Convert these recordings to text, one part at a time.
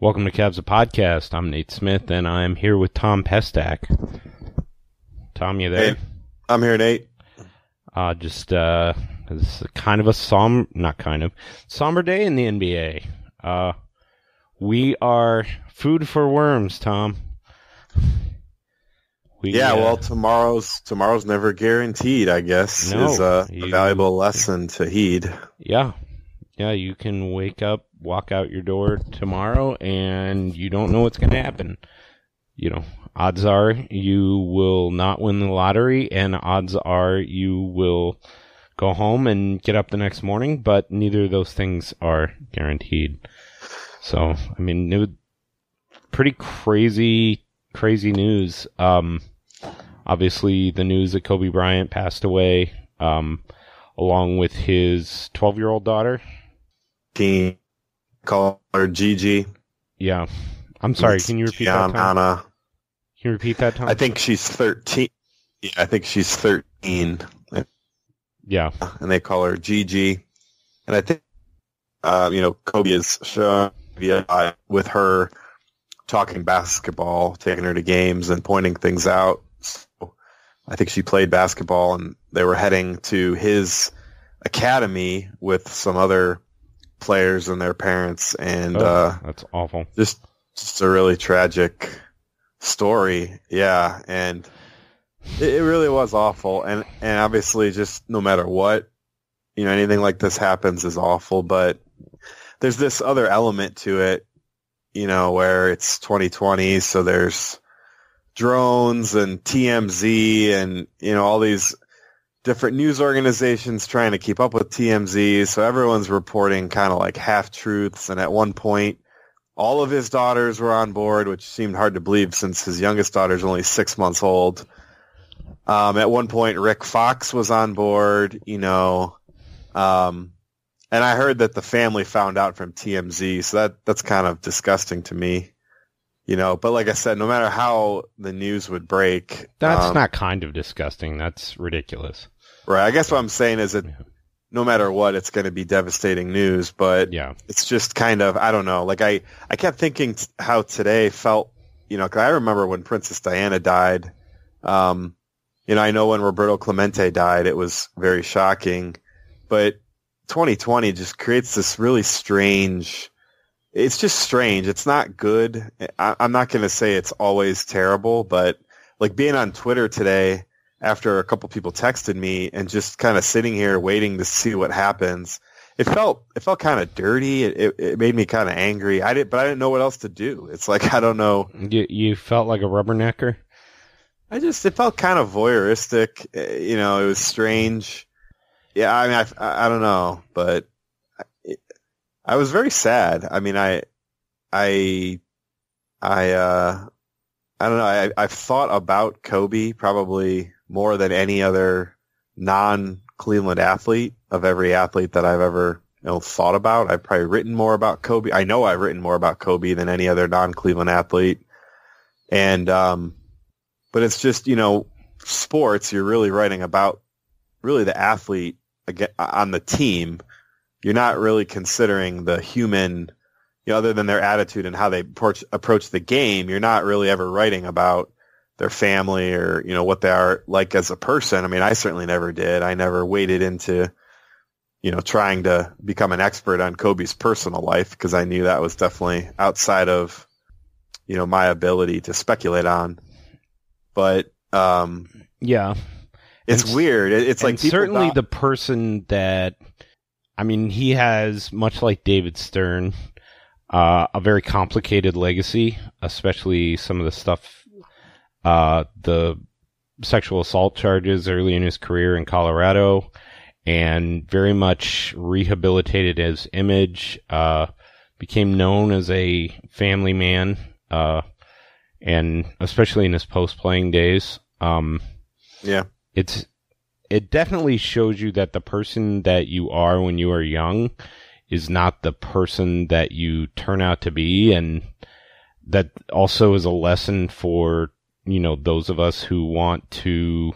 Welcome to Cavs a Podcast. I'm Nate Smith, and I'm here with Tom Pestak. Tom, you there? Hey, I'm here, Nate. Uh, just uh, it's kind of a som not kind of somber day in the NBA. Uh, we are food for worms, Tom. We, yeah, uh, well, tomorrow's tomorrow's never guaranteed. I guess No, is a, you- a valuable lesson to heed. yeah, yeah. You can wake up, walk out your door tomorrow, and you don't know what's going to happen. You know, odds are you will not win the lottery, and odds are you will go home and get up the next morning. But neither of those things are guaranteed. So, I mean, it was pretty crazy, crazy news. Um, obviously, the news that Kobe Bryant passed away, um, along with his 12 year old daughter. Teen call her Gigi. Yeah. I'm sorry, can you repeat that, Tom? Gianna. Can you repeat that, Tom? I think she's thirteen. Yeah, I think she's thirteen, Yeah. and they call her Gigi. And I think, uh, you know, Kobe is shown via with her talking basketball, taking her to games and pointing things out. So I think she played basketball, and they were heading to his academy with some other players and their parents, and Oh, uh, that's awful. just just a really tragic story. Yeah, and it, it really was awful. And and obviously, just no matter what, you know, anything like this happens is awful. But there's this other element to it, you know, where it's 2020, so there's drones and TMZ and you know all these different news organizations trying to keep up with TMZ. So everyone's reporting kind of like half truths. And at one point, all of his daughters were on board, which seemed hard to believe since his youngest daughter is only six months old. Um, at one point, Rick Fox was on board, you know, um, and I heard that the family found out from TMZ, so that that's kind of disgusting to me, you know. But like I said, no matter how the news would break, That's um, not kind of disgusting. That's ridiculous. Right. I guess what I'm saying is that no matter what, it's going to be devastating news. But Yeah. it's just kind of I don't know. Like I I kept thinking t- how today felt. You know, because I remember when Princess Diana died. Um, you know, I know when Roberto Clemente died, it was very shocking. But 2020 just creates this really strange. It's just strange. It's not good. I, I'm not going to say it's always terrible, but like being on Twitter today after a couple people texted me and just kind of sitting here waiting to see what happens it felt it felt kind of dirty. It, it, it made me kind of angry. I did, but I didn't know what else to do. It's like I don't know. You, you felt like a rubbernecker? I just it felt kind of voyeuristic. eh, You know, it was strange. Yeah, I mean, I, I don't know, but I, I was very sad. I mean, I I I uh I don't know. I I've thought about Kobe probably more than any other non Cleveland athlete of every athlete that I've ever you know, thought about. I've probably written more about Kobe. I know I've written more about Kobe than any other non-Cleveland athlete. And, um, but it's just, you know, sports, you're really writing about really the athlete on the team. You're not really considering the human, you know, other than their attitude and how they approach, approach the game. You're not really ever writing about their family or, you know, what they are like as a person. I mean, I certainly never did. I never waded into, you know, trying to become an expert on Kobe's personal life because I knew that was definitely outside of, you know, my ability to speculate on. But um, yeah, it's And- weird. It- It's like certainly the person that I mean, he has much like David Stern, uh, a very complicated legacy, especially some of the stuff, uh, the sexual assault charges early in his career in Colorado, and very much rehabilitated his image. Uh, became known as a family man, uh, and especially in his post playing days. Um, yeah, it's it definitely shows you that the person that you are when you are young is not the person that you turn out to be and that also is a lesson for you know those of us who want to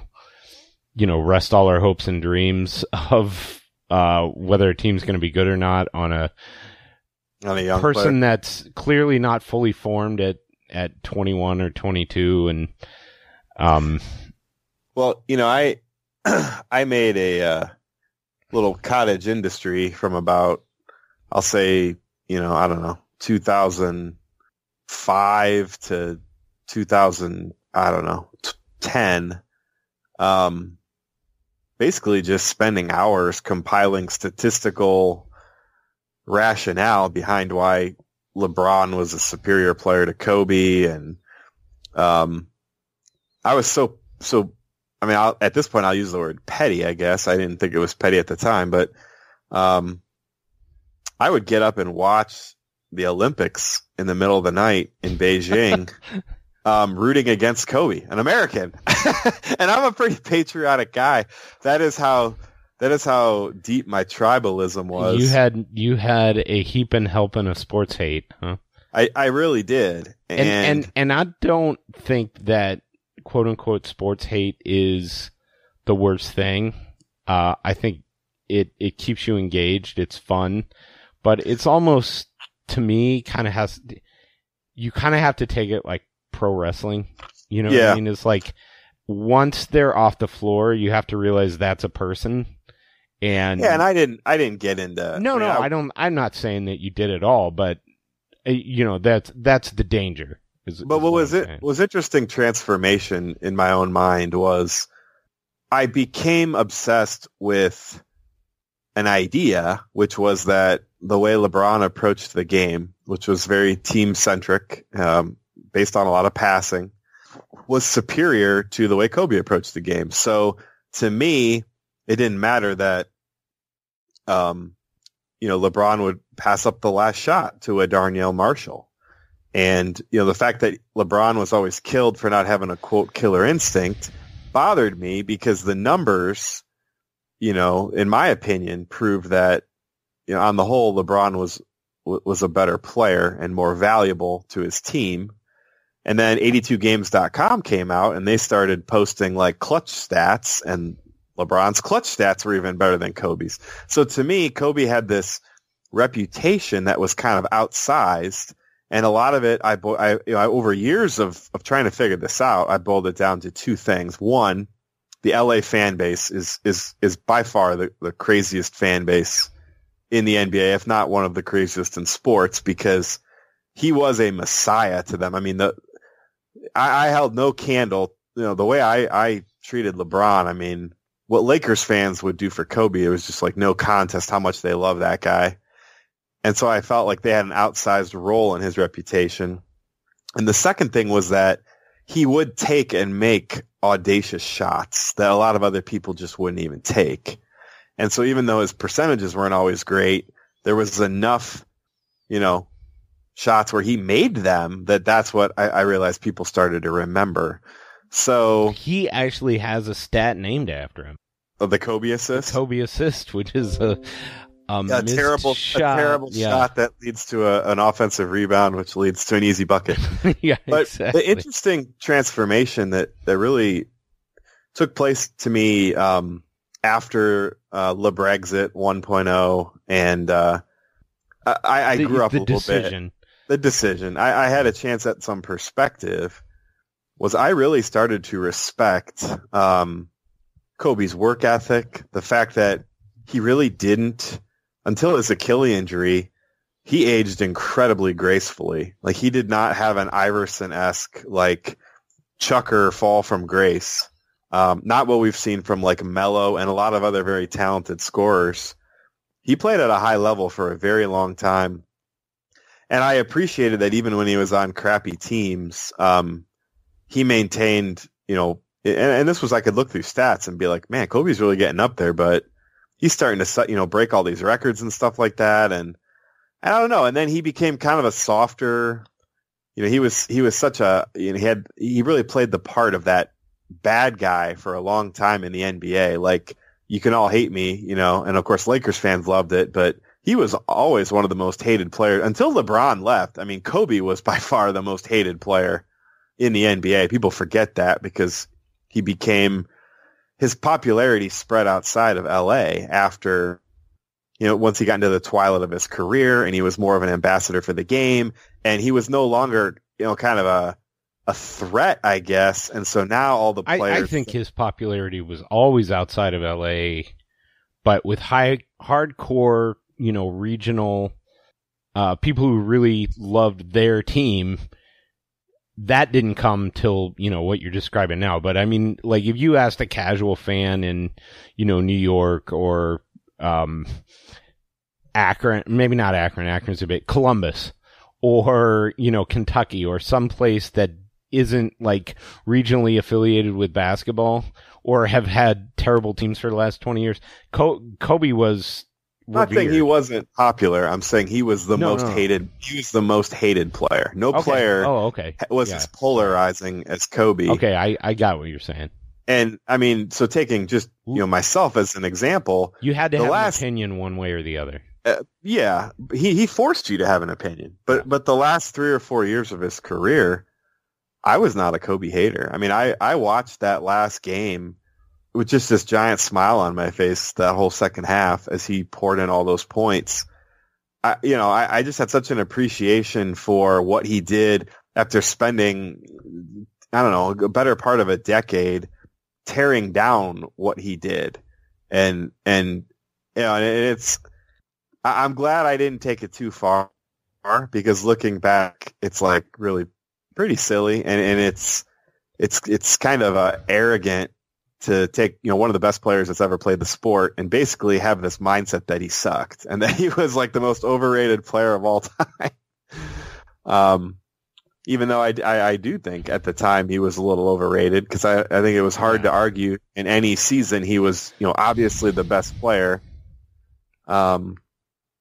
you know rest all our hopes and dreams of uh whether a team's going to be good or not on a on a young person player. that's clearly not fully formed at at 21 or 22 and um Well, you know, I I made a uh, little cottage industry from about I'll say, you know, I don't know, 2005 to 2000, I don't know, t- 10 um basically just spending hours compiling statistical rationale behind why LeBron was a superior player to Kobe and um I was so so I mean, I'll, at this point, I'll use the word petty. I guess I didn't think it was petty at the time, but um, I would get up and watch the Olympics in the middle of the night in Beijing, um, rooting against Kobe, an American, and I'm a pretty patriotic guy. That is how that is how deep my tribalism was. you had you had a heap and helping of sports hate huh I, I really did, and, and and I don't think that quote unquote sports hate is the worst thing. Uh, I think it it keeps you engaged. It's fun, but it's almost to me kind of has you kind of have to take it like pro wrestling. You know what Yeah. I mean? It's like once they're off the floor, you have to realize that's a person. And yeah, and I didn't I didn't get into no, I mean, no, I- I don't. I'm not saying that you did at all, but uh, you know that's that's the danger. Is, But is what was it was interesting transformation in my own mind was I became obsessed with an idea, which was that the way LeBron approached the game, which was very team centric, um, based on a lot of passing, was superior to the way Kobe approached the game. So to me, it didn't matter that, um, you know, LeBron would pass up the last shot to a Donyell Marshall. And, you know, the fact that LeBron was always killed for not having a quote killer instinct bothered me because the numbers, you know, in my opinion, proved that, you know, on the whole, LeBron was, was a better player and more valuable to his team. And then 82games.com came out and they started posting like clutch stats and LeBron's clutch stats were even better than Kobe's. So to me, Kobe had this reputation that was kind of outsized and a lot of it, I, I, you know, I, over years of, of trying to figure this out, I boiled it down to two things. One, the LA fan base is, is, is by far the, the craziest fan base in the NBA, if not one of the craziest in sports, because he was a messiah to them. I mean, the, I, I held no candle, you know, the way I, I treated LeBron. I mean, what Lakers fans would do for Kobe, it was just like no contest how much they love that guy. And so I felt like they had an outsized role in his reputation. And the second thing was that he would take and make audacious shots that a lot of other people just wouldn't even take. And so even though his percentages weren't always great, there was enough, you know, shots where he made them that that's what I, I realized people started to remember. So he actually has a stat named after him, the Kobe assist, Kobe assist, which is a a, a terrible, shot. a terrible yeah. shot that leads to a, an offensive rebound, which leads to an easy bucket. yeah, But exactly. the interesting transformation that that really took place to me um, after uh, LeBrexit 1.0, and uh, I, I the, grew up the a little bit. The decision. I, I had a chance at some perspective. Was I really started to respect um, Kobe's work ethic, the fact that he really didn't until his Achilles injury. He aged incredibly gracefully. Like he did not have an Iverson esque like chucker fall from grace. Um, not what we've seen from like Melo and a lot of other very talented scorers. He played at a high level for a very long time. And I appreciated that even when he was on crappy teams, um, he maintained, you know, and, and this was I could look through stats and be like, man, Kobe's really getting up there, but he's starting to, you know, break all these records and stuff like that. And I don't know. And then he became kind of a softer, you know, he was he was such a, you know, he had he really played the part of that bad guy for a long time in the NBA. Like you can all hate me, you know, and of course Lakers fans loved it, but he was always one of the most hated players until LeBron left. I mean, Kobe was by far the most hated player in the NBA. People forget that because he became his popularity spread outside of LA after you know once he got into the twilight of his career and he was more of an ambassador for the game and he was no longer you know kind of a a threat I guess and so now all the I, players I think his popularity was always outside of LA, but with high hardcore, you know, regional uh, people who really loved their team. That didn't come till you know what you're describing now. But I mean, like if you asked a casual fan in, you know, New York or um, Akron, maybe not Akron. Akron's a bit Columbus, or you know Kentucky, or someplace that isn't like regionally affiliated with basketball or have had terrible teams for the last 20 years. Kobe was Not saying he wasn't popular. I'm saying he was the No, most no. hated. He was the most hated player. No Okay. player Oh, okay. was Yeah. as polarizing as Kobe. Okay, I, I got what you're saying. And I mean, so taking just you know myself as an example, You had to have last- an opinion one way or the other. uh, yeah, he he forced you to have an opinion. But but the last three or four years of his career, I was not a Kobe hater. I mean, I I watched that last game with just this giant smile on my face that whole second half as he poured in all those points. I, you know, I, I just had such an appreciation for what he did after spending, I don't know, a better part of a decade tearing down what he did. And, and, you know, and it's, I- I'm glad I didn't take it too far because looking back, it's like really pretty silly and, and it's, it's, it's kind of uh, arrogant to take, you know, one of the best players that's ever played the sport and basically have this mindset that he sucked and that he was like the most overrated player of all time. um, even though I, I, I do think at the time he was a little overrated because I, I think it was hard to argue in any season he was, you know, obviously the best player. Um,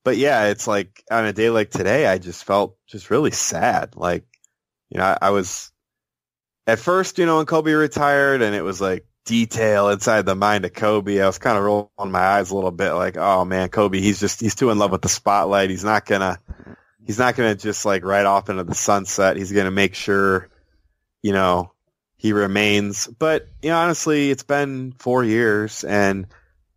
but yeah, it's like on a day like today, I just felt just really sad. Like, you know, I, I was at first, you know, when Kobe retired and it was like detail inside the mind of Kobe, I was kind of rolling my eyes a little bit like, oh man, Kobe, he's just, he's too in love with the spotlight. He's not gonna, he's not gonna just like ride off into the sunset. He's gonna make sure, you know, he remains. But, you know, honestly, it's been four years and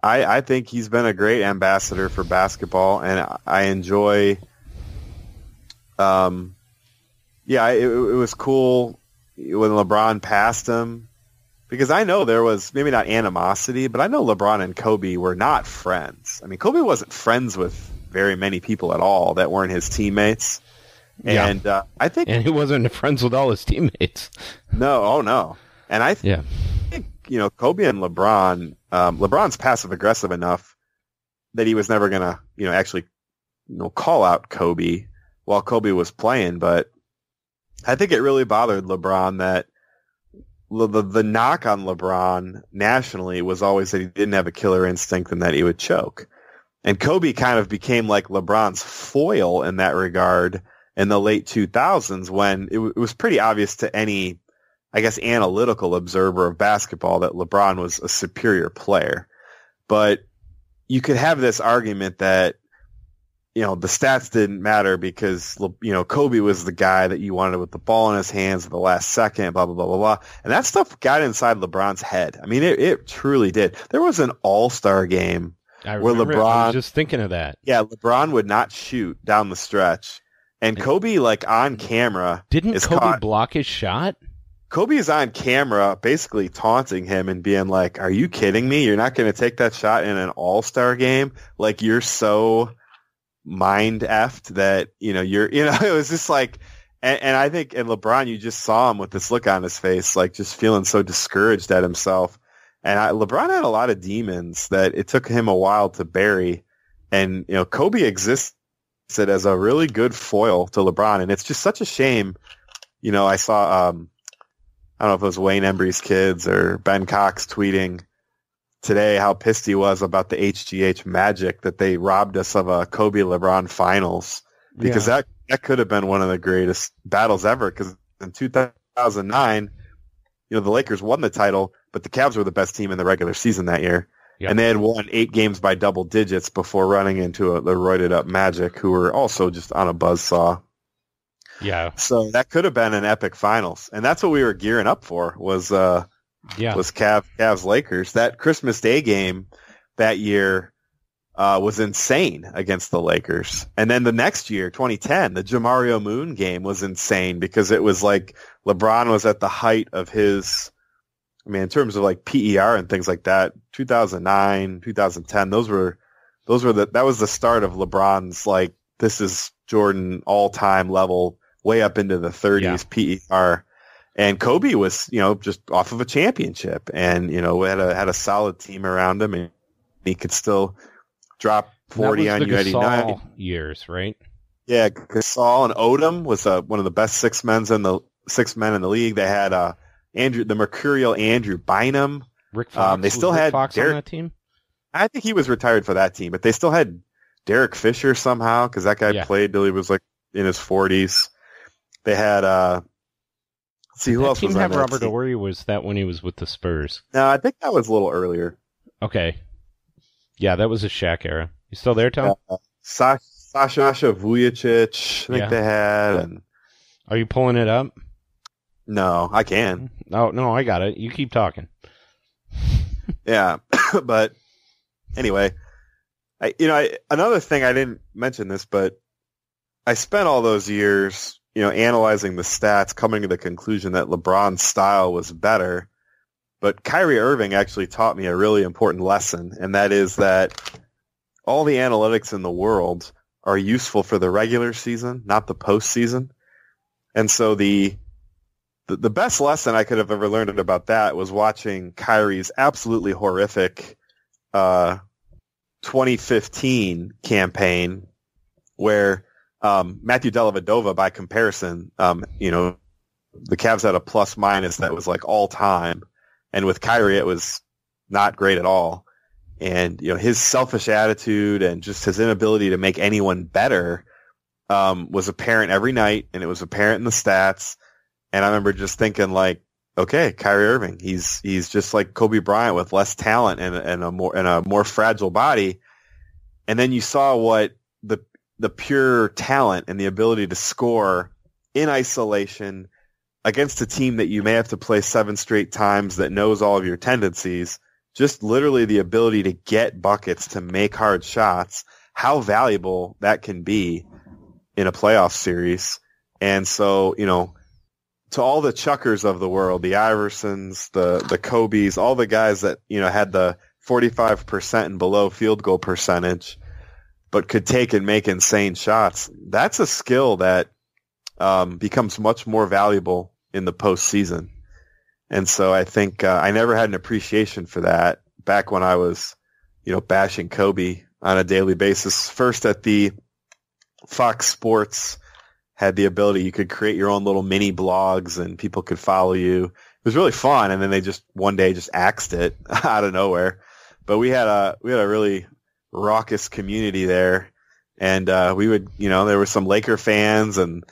I, I think he's been a great ambassador for basketball and I enjoy, um, yeah, it, it was cool when LeBron passed him because I know there was maybe not animosity, but I know LeBron and Kobe were not friends. I mean, Kobe wasn't friends with very many people at all that weren't his teammates. Yeah. And uh, I think And he wasn't friends with all his teammates. no, oh no, and I Yeah. think you know Kobe and LeBron. Um, LeBron's passive aggressive enough that he was never gonna you know actually you know call out Kobe while Kobe was playing, but I think it really bothered LeBron that the, the knock on LeBron nationally was always that he didn't have a killer instinct and that he would choke. And Kobe kind of became like LeBron's foil in that regard in the late 2000s when it, w- it was pretty obvious to any, I guess, analytical observer of basketball that LeBron was a superior player. But you could have this argument that you know, the stats didn't matter because, you know, Kobe was the guy that you wanted with the ball in his hands at the last second, blah, blah, blah, blah, blah. And that stuff got inside LeBron's head. I mean, it, it truly did. There was an all-star game I where LeBron, was just thinking of that. yeah, LeBron would not shoot down the stretch. And Kobe, like on camera, Didn't is Kobe caught. block his shot? Kobe is on camera basically taunting him and being like, are you kidding me? You're not going to take that shot in an all-star game? Like you're so mind effed that, you know, you're, you know, it was just like, and, and I think in LeBron, you just saw him with this look on his face, like just feeling so discouraged at himself. And I, LeBron had a lot of demons that it took him a while to bury. And, you know, Kobe existed as a really good foil to LeBron. And it's just such a shame. You know, I saw, um, I don't know if it was Wayne Embry's kids or Ben Cox tweeting today how pissed he was about the HGH magic that they robbed us of a Kobe LeBron finals because Yeah. that that could have been one of the greatest battles ever because in 2009 you know the Lakers won the title but the Cavs were the best team in the regular season that year Yep. and they had won 8 games by double digits before running into a, the roided up Magic who were also just on a buzzsaw Yeah, so that could have been an epic finals, and that's what we were gearing up for. Was uh yeah. was Cav Cavs Lakers that Christmas Day game that year uh, was insane against the Lakers, and then the next year, 2010, the Jamario Moon game was insane because it was like LeBron was at the height of his. I mean, in terms of like PER and things like that, 2009, 2010, those were those were the that was the start of LeBron's like this is Jordan all time level way up into the 30s PER. And Kobe was, you know, just off of a championship and, you know, had a had a solid team around him and he could still drop 40 that on you 89. Gasol years, right? Yeah, Gasol and Odom was uh, one of the best six men in the six men in the league. They had uh, Andrew, the mercurial Andrew Bynum. Rick Fox. Um, they still Rick had Fox Derek- on that team. I think he was retired for that team, but they still had Derek Fisher somehow because that guy Yeah. played till he was like in his 40s. They had uh, see who that else team was have Robert team? Horry? Was that when he was with the Spurs? No, I think that was a little earlier. Okay. Yeah, that was a Shaq era. You still there, Tom? Uh, Sa- Sasha Vujacic, I think Yeah. they had, and Are you pulling it up? no, I can. Oh no, I got it. You keep talking. Yeah, but anyway, I you know I, another thing I didn't mention this, but I spent all those years you know analyzing the stats, coming to the conclusion that LeBron's style was better. But Kyrie Irving actually taught me a really important lesson, and that is that all the analytics in the world are useful for the regular season, not the postseason. And so the the, the best lesson I could have ever learned about that was watching Kyrie's absolutely horrific uh, 2015 campaign where um, Matthew Dellavedova, by comparison, um, you know, the Cavs had a plus minus that was like all time. And with Kyrie, it was not great at all. And, you know, his selfish attitude and just his inability to make anyone better um, was apparent every night, and it was apparent in the stats. And I remember just thinking, like, okay, Kyrie Irving, he's he's just like Kobe Bryant with less talent and, and a more and a more fragile body. And then you saw what the the pure talent and the ability to score in isolation against a team that you may have to play seven straight times that knows all of your tendencies. Just literally the ability to get buckets to make hard shots. How valuable that can be in a playoff series. And so, you know, to all the chuckers of the world, the Iversons, the the Kobe's, all the guys that you know had the 45% and below field goal percentage, but could take and make insane shots. That's a skill that um, becomes much more valuable in the postseason. And so I think uh, I never had an appreciation for that back when I was, you know, bashing Kobe on a daily basis. First at the Fox Sports had the ability you could create your own little mini blogs and people could follow you. It was really fun and then they just one day just axed it out of nowhere. But we had a we had a really raucous community there and uh we would, you know, there were some Laker fans and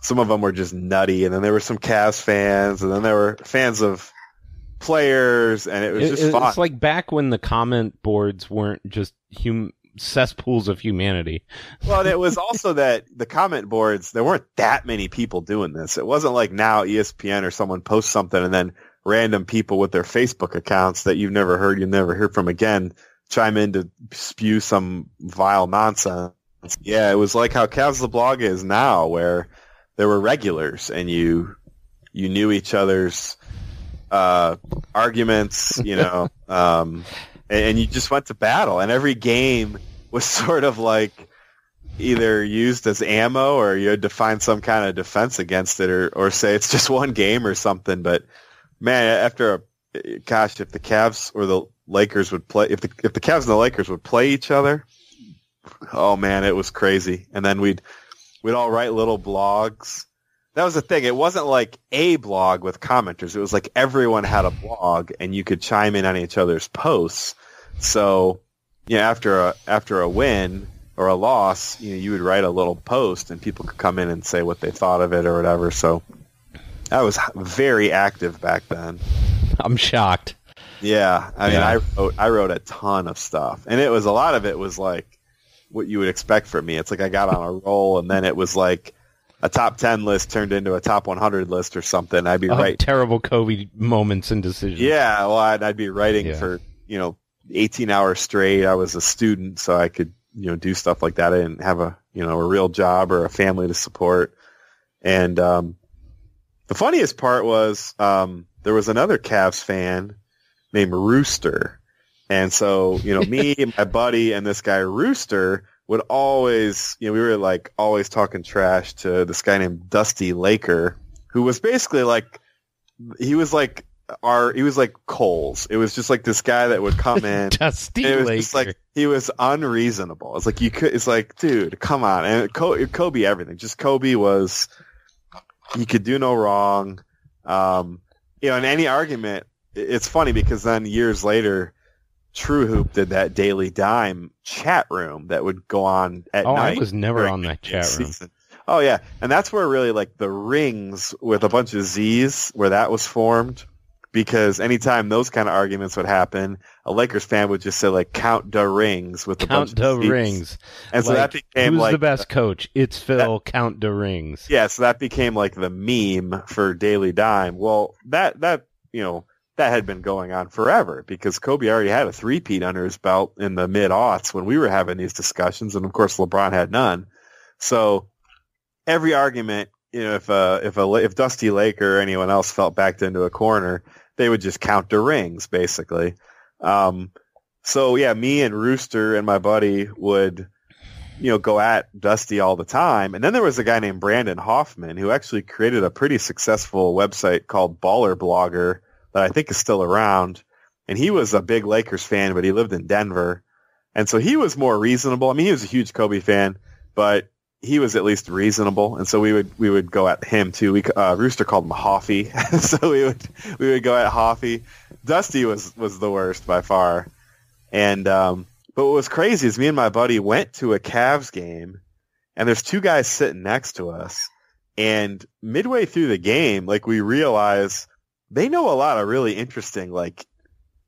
some of them were just nutty and then there were some Cavs fans and then there were fans of players and it was It- just it's fun. like back when the comment boards weren't just hum- cesspools of humanity. Well, it was also that the comment boards, there weren't that many people doing this. It wasn't like now ESPN or someone posts something and then random people with their Facebook accounts that you've never heard, you never hear from again, chime in to spew some vile nonsense. Yeah, it was like how Cavs the blog is now, where there were regulars and you you knew each other's uh, arguments, you know, um, and, and you just went to battle. And every game was sort of like either used as ammo or you had to find some kind of defense against it or, or say it's just one game or something. But man, after a, gosh, if the Cavs or the Lakers would play, if the, if the Cavs and the Lakers would play each other, oh man, it was crazy. And then we'd, we'd all write little blogs. That was the thing. It wasn't like a blog with commenters. It was like everyone had a blog and you could chime in on each other's posts. So, yeah, after a, after a win, or a loss, you know, you would write a little post and people could come in and say what they thought of it or whatever. So I was very active back then. I'm shocked. Yeah, I mean, Yeah. I wrote I wrote a ton of stuff, and it was a lot of it was like what you would expect from me. It's like I got on a roll, and then it was like a top ten list turned into a top 100 list or something. I'd be Oh, right. terrible Kobe moments and decisions. Yeah, well, I'd, I'd be writing Yeah. for you know 18 hours straight. I was a student, so I could you know do stuff like that. I didn't have a you know a real job or a family to support. And um, the funniest part was um, there was another Cavs fan named Rooster, and so you know me, and my buddy, and this guy Rooster would always you know we were like always talking trash to this guy named Dusty Laker, who was basically like he was like our he was like Coles. It was just like this guy that would come in. Dusty it was Laker. just like he was unreasonable. It's like you could. It's like, dude, come on. And Kobe, Kobe everything. Just Kobe was. He could do no wrong. Um, you know, in any argument, it's funny because then years later, True Hoop did that Daily Dime chat room that would go on at oh, night. I was never on that chat room. season. Oh yeah, and that's where really like the rings with a bunch of Z's where that was formed. Because anytime those kind of arguments would happen, a Lakers fan would just say like "count the rings" with a bunch Count the of rings. and so Like, that became Who's like the best coach? It's Phil. count the rings. yeah, so that became like the meme for Daily Dime. Well, that that you know that had been going on forever because Kobe already had a three-peat under his belt in the mid aughts when we were having these discussions, and of course LeBron had none. So every argument, you know, if uh, if a if Dusty Laker or anyone else felt backed into a corner, they would just count the rings basically. Um, so yeah, me and Rooster and my buddy would you know, go at Dusty all the time. And then there was a guy named Brandon Hoffman who actually created a pretty successful website called Baller Blogger that I think is still around. And he was a big Lakers fan, but he lived in Denver. And so he was more reasonable. I mean, he was a huge Kobe fan, but he was at least reasonable. And so we would, we would go at him too. We, uh, Rooster called him Hoffy. so we would, we would go at Hoffy. Dusty was, was the worst by far. And, um, but what was crazy is me and my buddy went to a Cavs game, and there's two guys sitting next to us. And midway through the game, like we realize they know a lot of really interesting like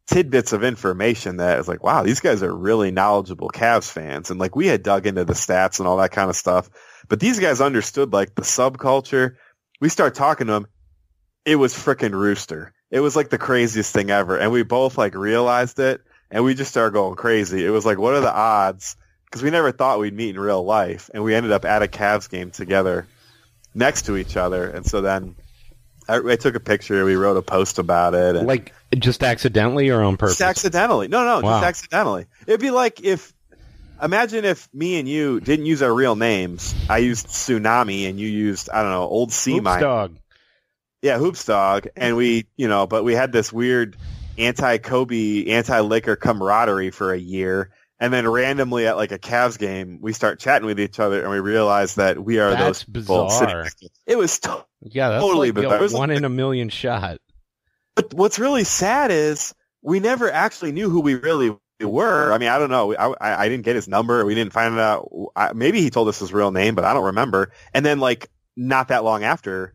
tidbits of information that is like, wow, these guys are really knowledgeable Cavs fans. And like we had dug into the stats and all that kind of stuff, but these guys understood like the subculture. We start talking to them. It was frickin' Rooster. It was like the craziest thing ever. And we both like realized it and we just started going crazy. It was like, what are the odds? Because we never thought we'd meet in real life, and we ended up at a Cavs game together, next to each other. And so then I, I took a picture. We wrote a post about it. And Like just accidentally or on purpose? just accidentally. No, no, Wow. just accidentally. It'd be like if, imagine if me and you didn't use our real names. I used Tsunami, and you used I don't know Old Sea Oops, Mine. dog. Yeah, hoops dog, and we, you know, but we had this weird anti-Kobe, anti-Laker camaraderie for a year, and then randomly at like a Cavs game, we start chatting with each other, and we realize that we are That's those people sitting bizarre. It was, to- Yeah, that's Totally like bizarre. a It was one like- in a million shot. But what's really sad is we never actually knew who we really were. I mean, I don't know. I, I, I didn't get his number. We didn't find out. I, maybe he told us his real name, but I don't remember. And then like not that long after,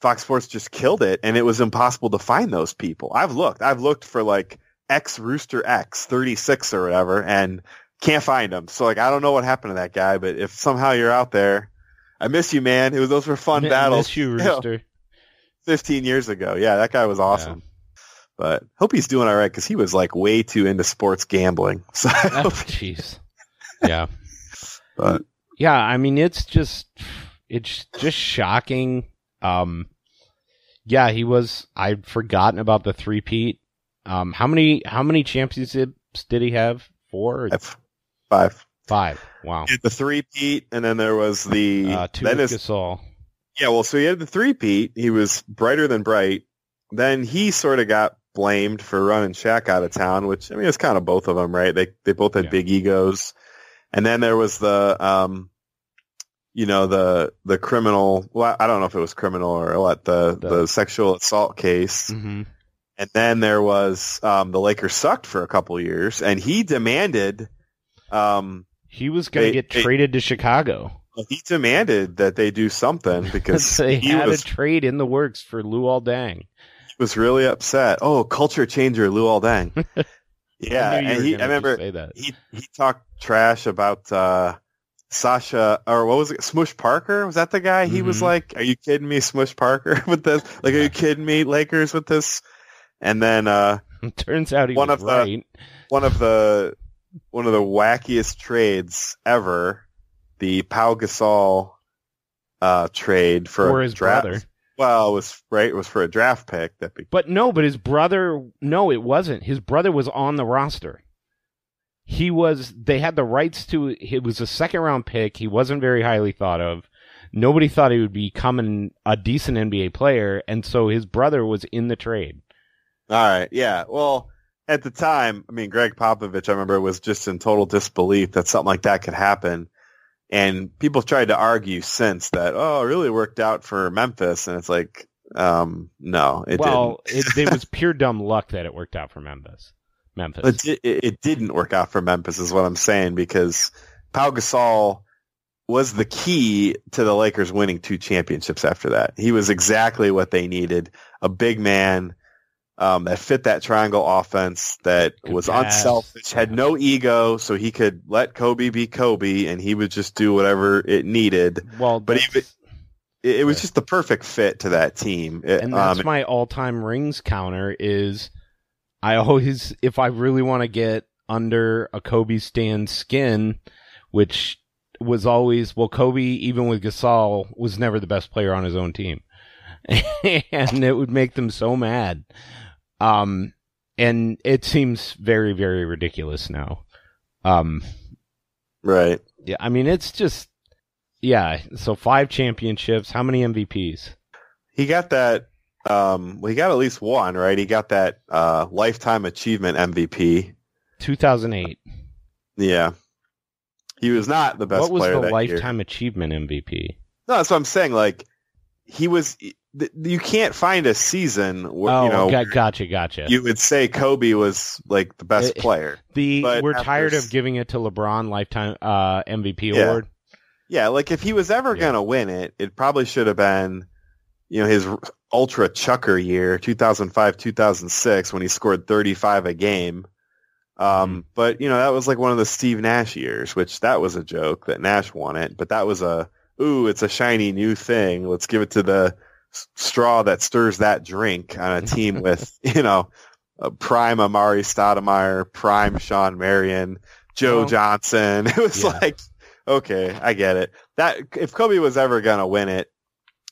Fox Sports just killed it, and it was impossible to find those people. I've looked. I've looked for like X Rooster X thirty six or whatever, and can't find him. So like I don't know what happened to that guy, but if somehow you're out there, I miss you, man. It was those were fun battles. Miss you, Rooster. 15 years ago. Yeah, that guy was awesome. But hope he's doing all right because he was like way too into sports gambling. So, Oh, jeez. Yeah. but Yeah, I mean it's just it's just shocking. Um yeah, he was I'd forgotten about the three peat. Um how many how many championships did he have? Four or five. five? Wow. The three peat, and then there was the Uh two Gasol. Yeah, well, so he had the three peat. He was brighter than bright. Then he sort of got blamed for running Shaq out of town, which I mean, it's kind of both of them, right? They they both had Yeah. big egos. And then there was the, um, you know, the the criminal. Well, I don't know if it was criminal or what the The- the, sexual assault case. hmm And then there was um, the Lakers sucked for a couple years, and he demanded. Um, He was going to get they- traded to Chicago. He demanded that they do something because they he had was a trade in the works for Luol Deng. was really upset. Oh, culture changer, Luol Deng. yeah, I and he, I remember say that. he he talked trash about uh, Sasha or what was it, Smush Parker? Was that the guy? He was Mhm. like, "Are you kidding me, Smush Parker, with this? Like, are you kidding me, Lakers, with this?" And then uh, Turns out he one of the- one of the one of the wackiest trades ever, the Pau Gasol uh, trade for, For his draft. brother. Well, it was right. It was for a draft pick that be- But no, but his brother, no, it wasn't. His brother was on the roster. He was, they had the rights to, it was a second round pick. He wasn't very highly thought of. Nobody thought he would become a decent NBA player. And so his brother was in the trade. All right. Yeah. Well, at the time, I mean, Gregg Popovich, I remember, was just in total disbelief that something like that could happen. And people tried to argue since that, oh, it really worked out for Memphis. And it's like, um, no, it well, didn't. it, it was pure dumb luck that it worked out for Memphis. Memphis. It, it, it didn't work out for Memphis is what I'm saying because Pau Gasol was the key to the Lakers winning two championships after that. He was exactly what they needed. A big man um, that fit that triangle offense that Could was pass. unselfish, had no ego, so he could let Kobe be Kobe and he would just do whatever it needed. well, but even- It, it was just the perfect fit to that team. It- and that's um, my all-time rings counter is I always if I really want to get under a Kobe Stan's skin, which was always well Kobe even with Gasol was never the best player on his own team. and it would make them so mad. Um and it seems very very ridiculous now. Um right. yeah, I mean it's just yeah, so five championships, how many MVPs? He got that. Um, well, he got at least one, right? He got that uh, lifetime achievement MVP. 2008. Yeah, he was not the best what was the lifetime year. achievement MVP? No, that's what I'm saying. Like he was. Th- You can't find a season where oh, you know got, gotcha, gotcha. you would say Kobe was like the best Uh, player. the but we're after tired of giving it to LeBron lifetime uh, MVP Yeah. award. Yeah, like if he was ever Yeah. gonna win it, it probably should have been, you know, his ultra chucker year, 2005, 2006, when he scored 35 a game. Um, Mm-hmm. but you know, that was like one of the Steve Nash years, which that was a joke that Nash won it, but that was a, ooh, it's a shiny new thing. Let's give it to the straw that stirs that drink on a team with, you know, a prime Amar'e Stoudemire, prime Shawn Marion, Joe Johnson. It was yeah. like, okay, I get it. That if Kobe was ever gonna win it,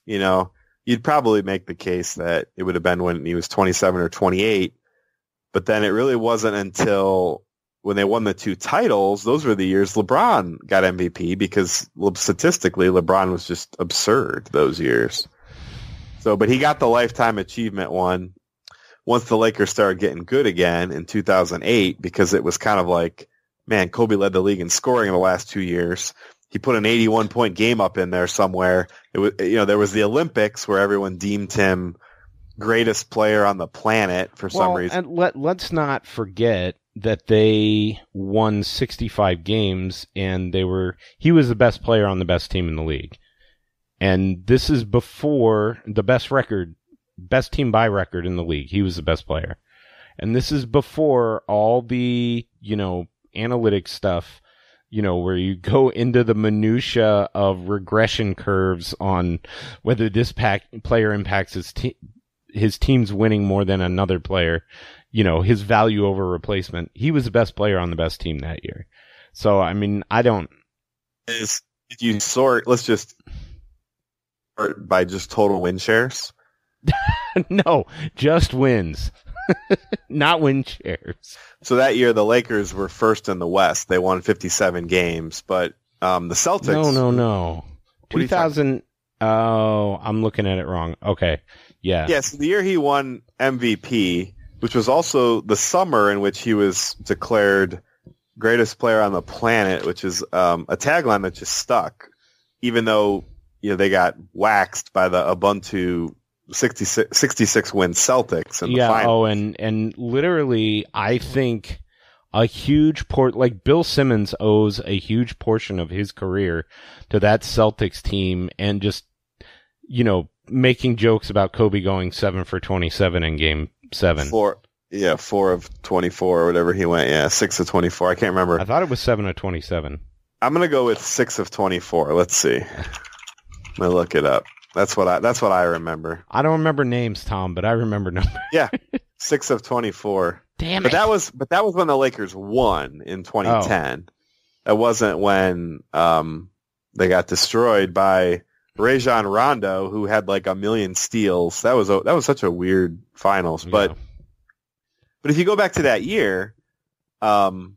you know, you'd probably make the case that it would have been when he was 27 or 28. But then it really wasn't until when they won the two titles, those were the years LeBron got MVP because statistically LeBron was just absurd those years. So, but he got the lifetime achievement one once the Lakers started getting good again in 2008 because it was kind of like, man, Kobe led the league in scoring in the last two years. He put an 81 point game up in there somewhere. It was, you know, there was the Olympics where everyone deemed him greatest player on the planet for some reason. and let let's not forget that they won 65 games and they were he was the best player on the best team in the league. And this is before the best record, best team by record in the league. He was the best player. And this is before all the, you know, analytics stuff, you know, where you go into the minutia of regression curves on whether this pack player impacts his team, his team's winning more than another player, you know, his value over replacement. He was the best player on the best team that year. So, I mean, I don't. If you sort, let's just by just total win shares. no, just wins, not win shares. So that year, the Lakers were first in the West. They won 57 games, but um, the Celtics. No, no, no. What are you 2000. Oh, I'm looking at it wrong. Okay. Yeah. Yes, the year he won MVP, which was also the summer in which he was declared greatest player on the planet, which is um, a tagline that just stuck, even though you know they got waxed by the Ubuntu 66, 66 win Celtics in the yeah. Oh, and and literally, I think a huge port like Bill Simmons owes a huge portion of his career to that Celtics team, and just you know making jokes about Kobe going seven for twenty seven in Game Seven. Four, yeah, four of 24 or whatever he went. Yeah, six of 24. I can't remember. I thought it was seven of twenty seven. I'm gonna go with six of 24. Let's see. I'm gonna look it up. That's what I. That's what I remember. I don't remember names, Tom, but I remember numbers. Yeah, six of 24. Damn But it! that was but that was when the Lakers won in 2010. That wasn't when um, they got destroyed by Rajon Rondo, who had like a million steals. That was a, that was such a weird finals. But but if you go back to that year, um,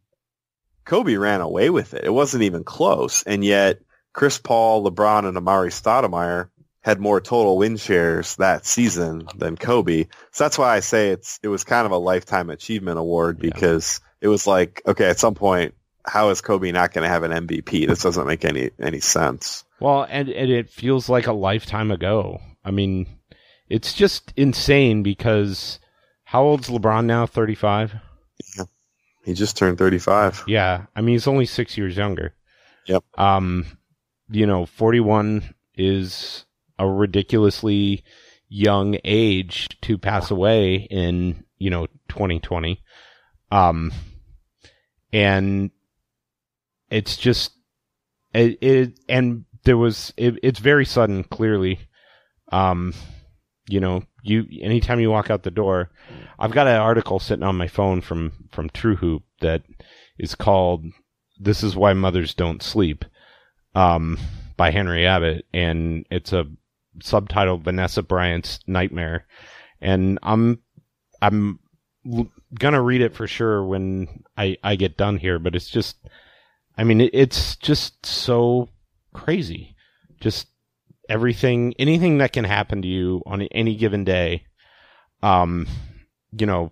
Kobe ran away with it. It wasn't even close, and yet Chris Paul, LeBron, and Amar'e Stoudemire had more total win shares that season than Kobe. So that's why I say it's it was kind of a lifetime achievement award Yeah. because it was like, okay, at some point, how is Kobe not going to have an MVP? This doesn't make any any sense. Well, and, and it feels like a lifetime ago. I mean, it's just insane because how old's LeBron now? 35? He just turned 35. Yeah. I mean, he's only six years younger. Yep. Um, you know, 41 is a ridiculously young age to pass away in, you know, 2020. Um, and it's just, it, it and there was, it, it's very sudden, clearly. Um, you know, you, anytime you walk out the door, I've got an article sitting on my phone from, from True Hoop that is called "This Is Why Mothers Don't Sleep," um, by Henry Abbott, and it's a subtitled "Vanessa Bryant's Nightmare," and I'm I'm gonna read it for sure when I I get done here, but it's just, I mean, it, it's just so crazy, just everything, anything that can happen to you on any given day. Um, you know,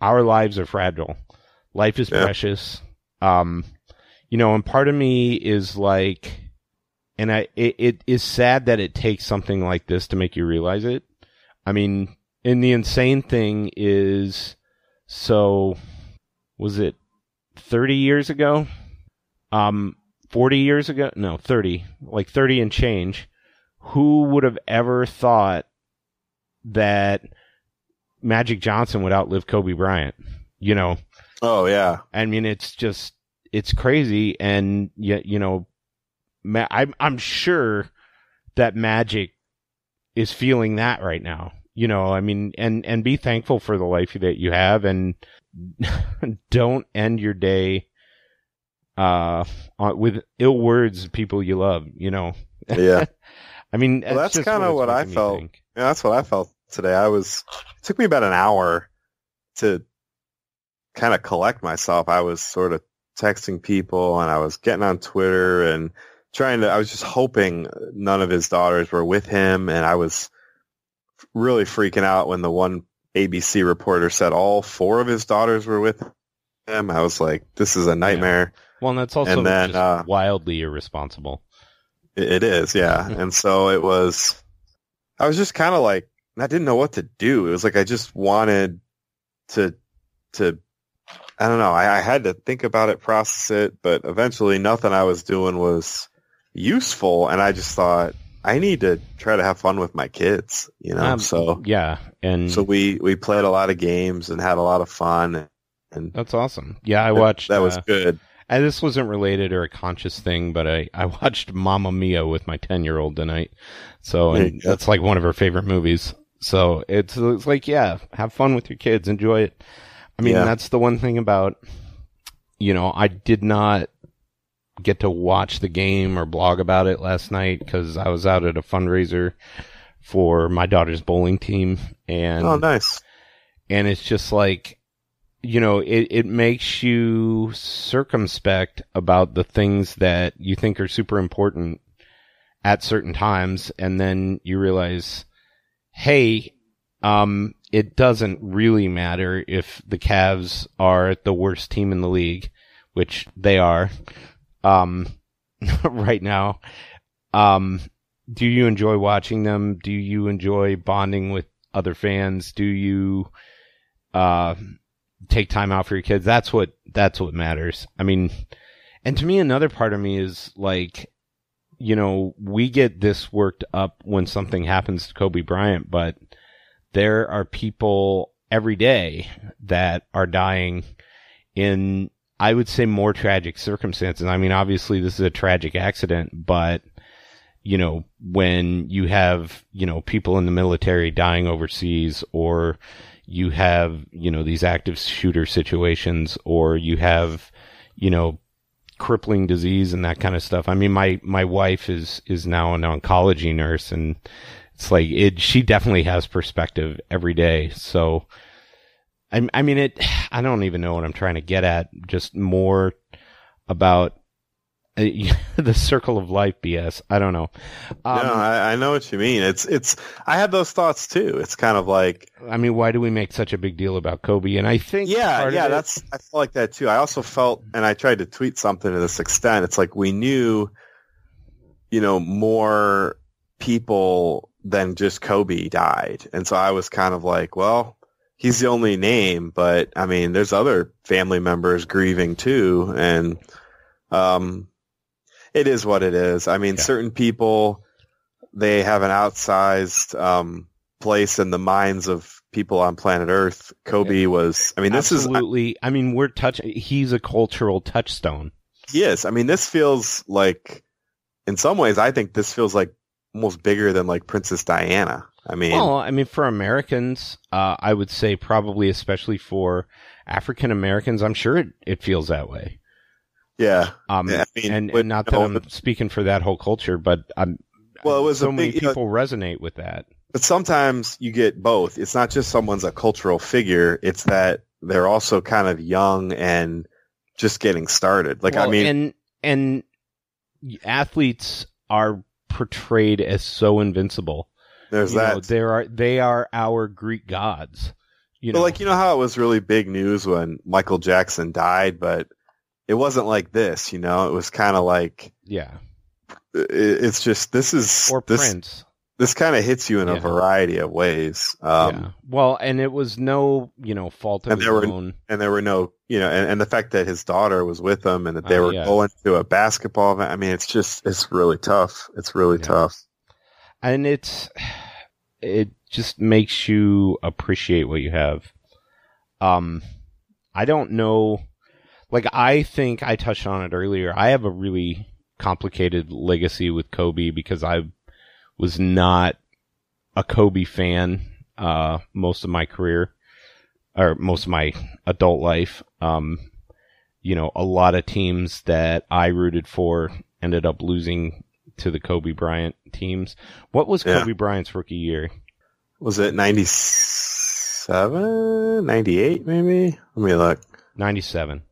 our lives are fragile. Life is Yeah. precious. Um, you know, and part of me is like, and I, it, it is sad that it takes something like this to make you realize it. I mean, and the insane thing is, so, was it 30 years ago? Um, 40 years ago? No, 30, like 30 and change. Who would have ever thought that Magic Johnson would outlive Kobe Bryant? You know, Oh yeah, I mean, it's just it's crazy, and yet you know, Ma- I'm I'm sure that Magic is feeling that right now. You know, I mean, and and be thankful for the life that you have, and don't end your day uh with ill words of people you love. You know, yeah. I mean, Well, that's just kinda it's what I felt. Yeah, that's what I felt today. I was it took me about an hour to kind of collect myself. I was sort of texting people and I was getting on Twitter and trying to I was just hoping none of his daughters were with him and I was really freaking out when the one ABC reporter said all four of his daughters were with him. I was like this is a nightmare. Well, and that's also And then, just uh, wildly irresponsible. It is, yeah. and so it was, I was just kind of like, I didn't know what to do. It was like I just wanted to, to, I don't know. I, I had to think about it, process it, but eventually nothing I was doing was useful. And I just thought, I need to try to have fun with my kids, you know? Um, so, yeah, and so we, we played a lot of games and had a lot of fun. and That's awesome. Yeah, I watched. that was uh, good. and this wasn't related or a conscious thing, but I, I watched Mamma Mia with my 10 year old tonight. So, and that's like one of her favorite movies. So it's, it's like, yeah, have fun with your kids, enjoy it. I mean, Yeah. that's the one thing about, you know, I did not get to watch the game or blog about it last night because I was out at a fundraiser for my daughter's bowling team. And oh, nice. and it's just like you know it, it makes you circumspect about the things that you think are super important at certain times and then you realize hey um it doesn't really matter if the Cavs are the worst team in the league which they are um right now. Um do you enjoy watching them? Do you enjoy bonding with other fans? Do you uh take time out for your kids? That's what that's what matters. I mean and to me another part of me is like you know we get this worked up when something happens to kobe bryant but there are people every day that are dying in i would say more tragic circumstances. I mean obviously this is a tragic accident but you know when you have you know people in the military dying overseas or you have you know these active shooter situations or you have you know crippling disease and that kind of stuff. I mean my my wife is is now an oncology nurse and it's like it she definitely has perspective every day so I, I mean it i don't even know what i'm trying to get at just more about uh, the circle of life bs i don't know um, no, I, I know what you mean. It's it's. I had those thoughts too. It's kind of like I mean, why do we make such a big deal about Kobe? And I think yeah, yeah. it- That's I felt like that too. I also felt, and I tried to tweet something to this extent. It's like we knew, you know, more people than just Kobe died, and so I was kind of like, well, he's the only name, but I mean, there's other family members grieving too, and um, it is what it is. I mean, Yeah. certain people they have an outsized um, place in the minds of people on planet Earth. Kobe was. I mean, this is absolutely. I mean, we're touch. He's a cultural touchstone. Yes, I mean this feels like, in some ways, I think this feels like almost bigger than like Princess Diana. I mean, Well, I mean, for Americans, uh, I would say probably, especially for African Americans, I'm sure it, it feels that way. yeah, Um, Yeah, I mean, and, and not that no, I'm but- speaking for that whole culture, but I'm. Well, it was so a many you know- people resonate with that. but sometimes you get both. It's not just someone's a cultural figure; it's that they're also kind of young and just getting started. Like, I mean, and and athletes are portrayed as so invincible. there's You know, that. there are they are our Greek gods. You but know, like, you know how it was really big news when Michael Jackson died, but it wasn't like this. You know, it was kind of like yeah, it- it's just this is or this Prince. This kind of hits you in a variety of ways. Um, yeah. Well, and it was no, you know, fault of And his there were- own. And there were no, you know, and, and the fact that his daughter was with him and that they Oh, were yeah. going to a basketball event. I mean, it's just, it's really tough. It's really Yeah. tough. and it's it just makes you appreciate what you have um i don't know like i think i touched on it earlier i have a really complicated legacy with kobe because i was not a kobe fan uh most of my career or most of my adult life um you know a lot of teams that i rooted for ended up losing to the Kobe Bryant teams. What was Yeah. Kobe Bryant's rookie year? Was it 97, 98 maybe? Let me look. 97.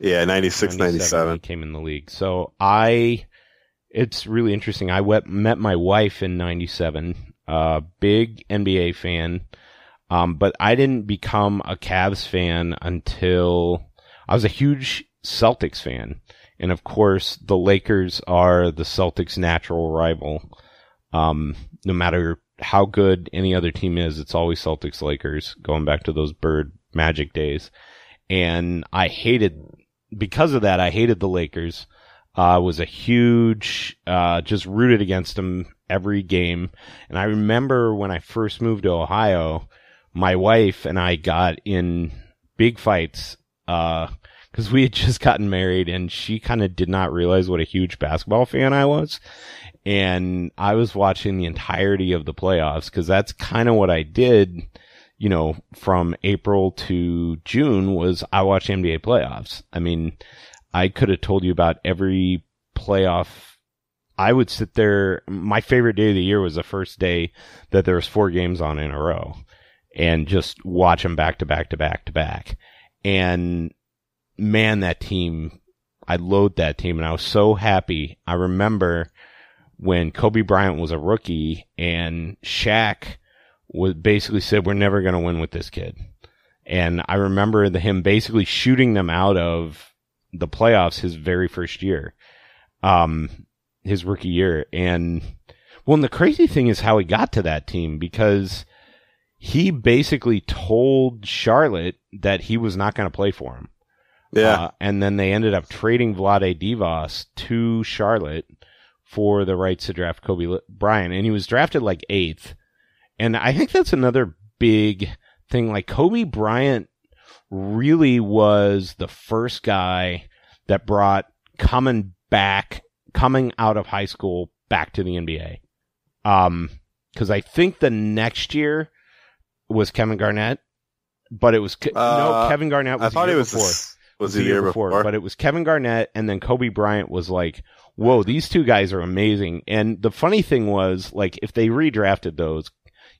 Yeah, 96, 97. He came in the league. So I, it's really interesting. I met my wife in 97, uh, big NBA fan. Um, but I didn't become a Cavs fan until I was a huge Celtics fan. And of course, the Lakers are the Celtics' natural rival. Um, no matter how good any other team is, it's always Celtics Lakers, going back to those Bird Magic days. And I hated, because of that, I hated the Lakers. I was a huge, uh, just rooted against them every game. And I remember when I first moved to Ohio, my wife and I got in big fights because we had just gotten married and she kind of did not realize what a huge basketball fan I was. And I was watching the entirety of the playoffs because that's kind of what I did, you know, from April to June was I watched NBA playoffs. I mean, I could have told you about every playoff. I would sit there. My favorite day of the year was the first day that there was four games on in a row and just watch them back to back to back to back. And man, that team, I load that team and I was so happy. I remember when Kobe Bryant was a rookie and Shaq was basically said, we're never going to win with this kid. And I remember the, him basically shooting them out of the playoffs his very first year, um, his rookie year. And well, and the crazy thing is how he got to that team because he basically told Charlotte that he was not going to play for him. Yeah. Uh, and then they ended up trading Vlade Divac to Charlotte for the rights to draft Kobe Bryant. And he was drafted like eighth. And I think that's another big thing. Like Kobe Bryant really was the first guy that brought coming back, coming out of high school back to the NBA. Um, cause I think the next year was Kevin Garnett, but it was, Ke- no, Uh, Kevin Garnett was I thought the it was before the, was the year before. but it was Kevin Garnett and then Kobe Bryant was like, whoa, these two guys are amazing. And the funny thing was, like, if they redrafted those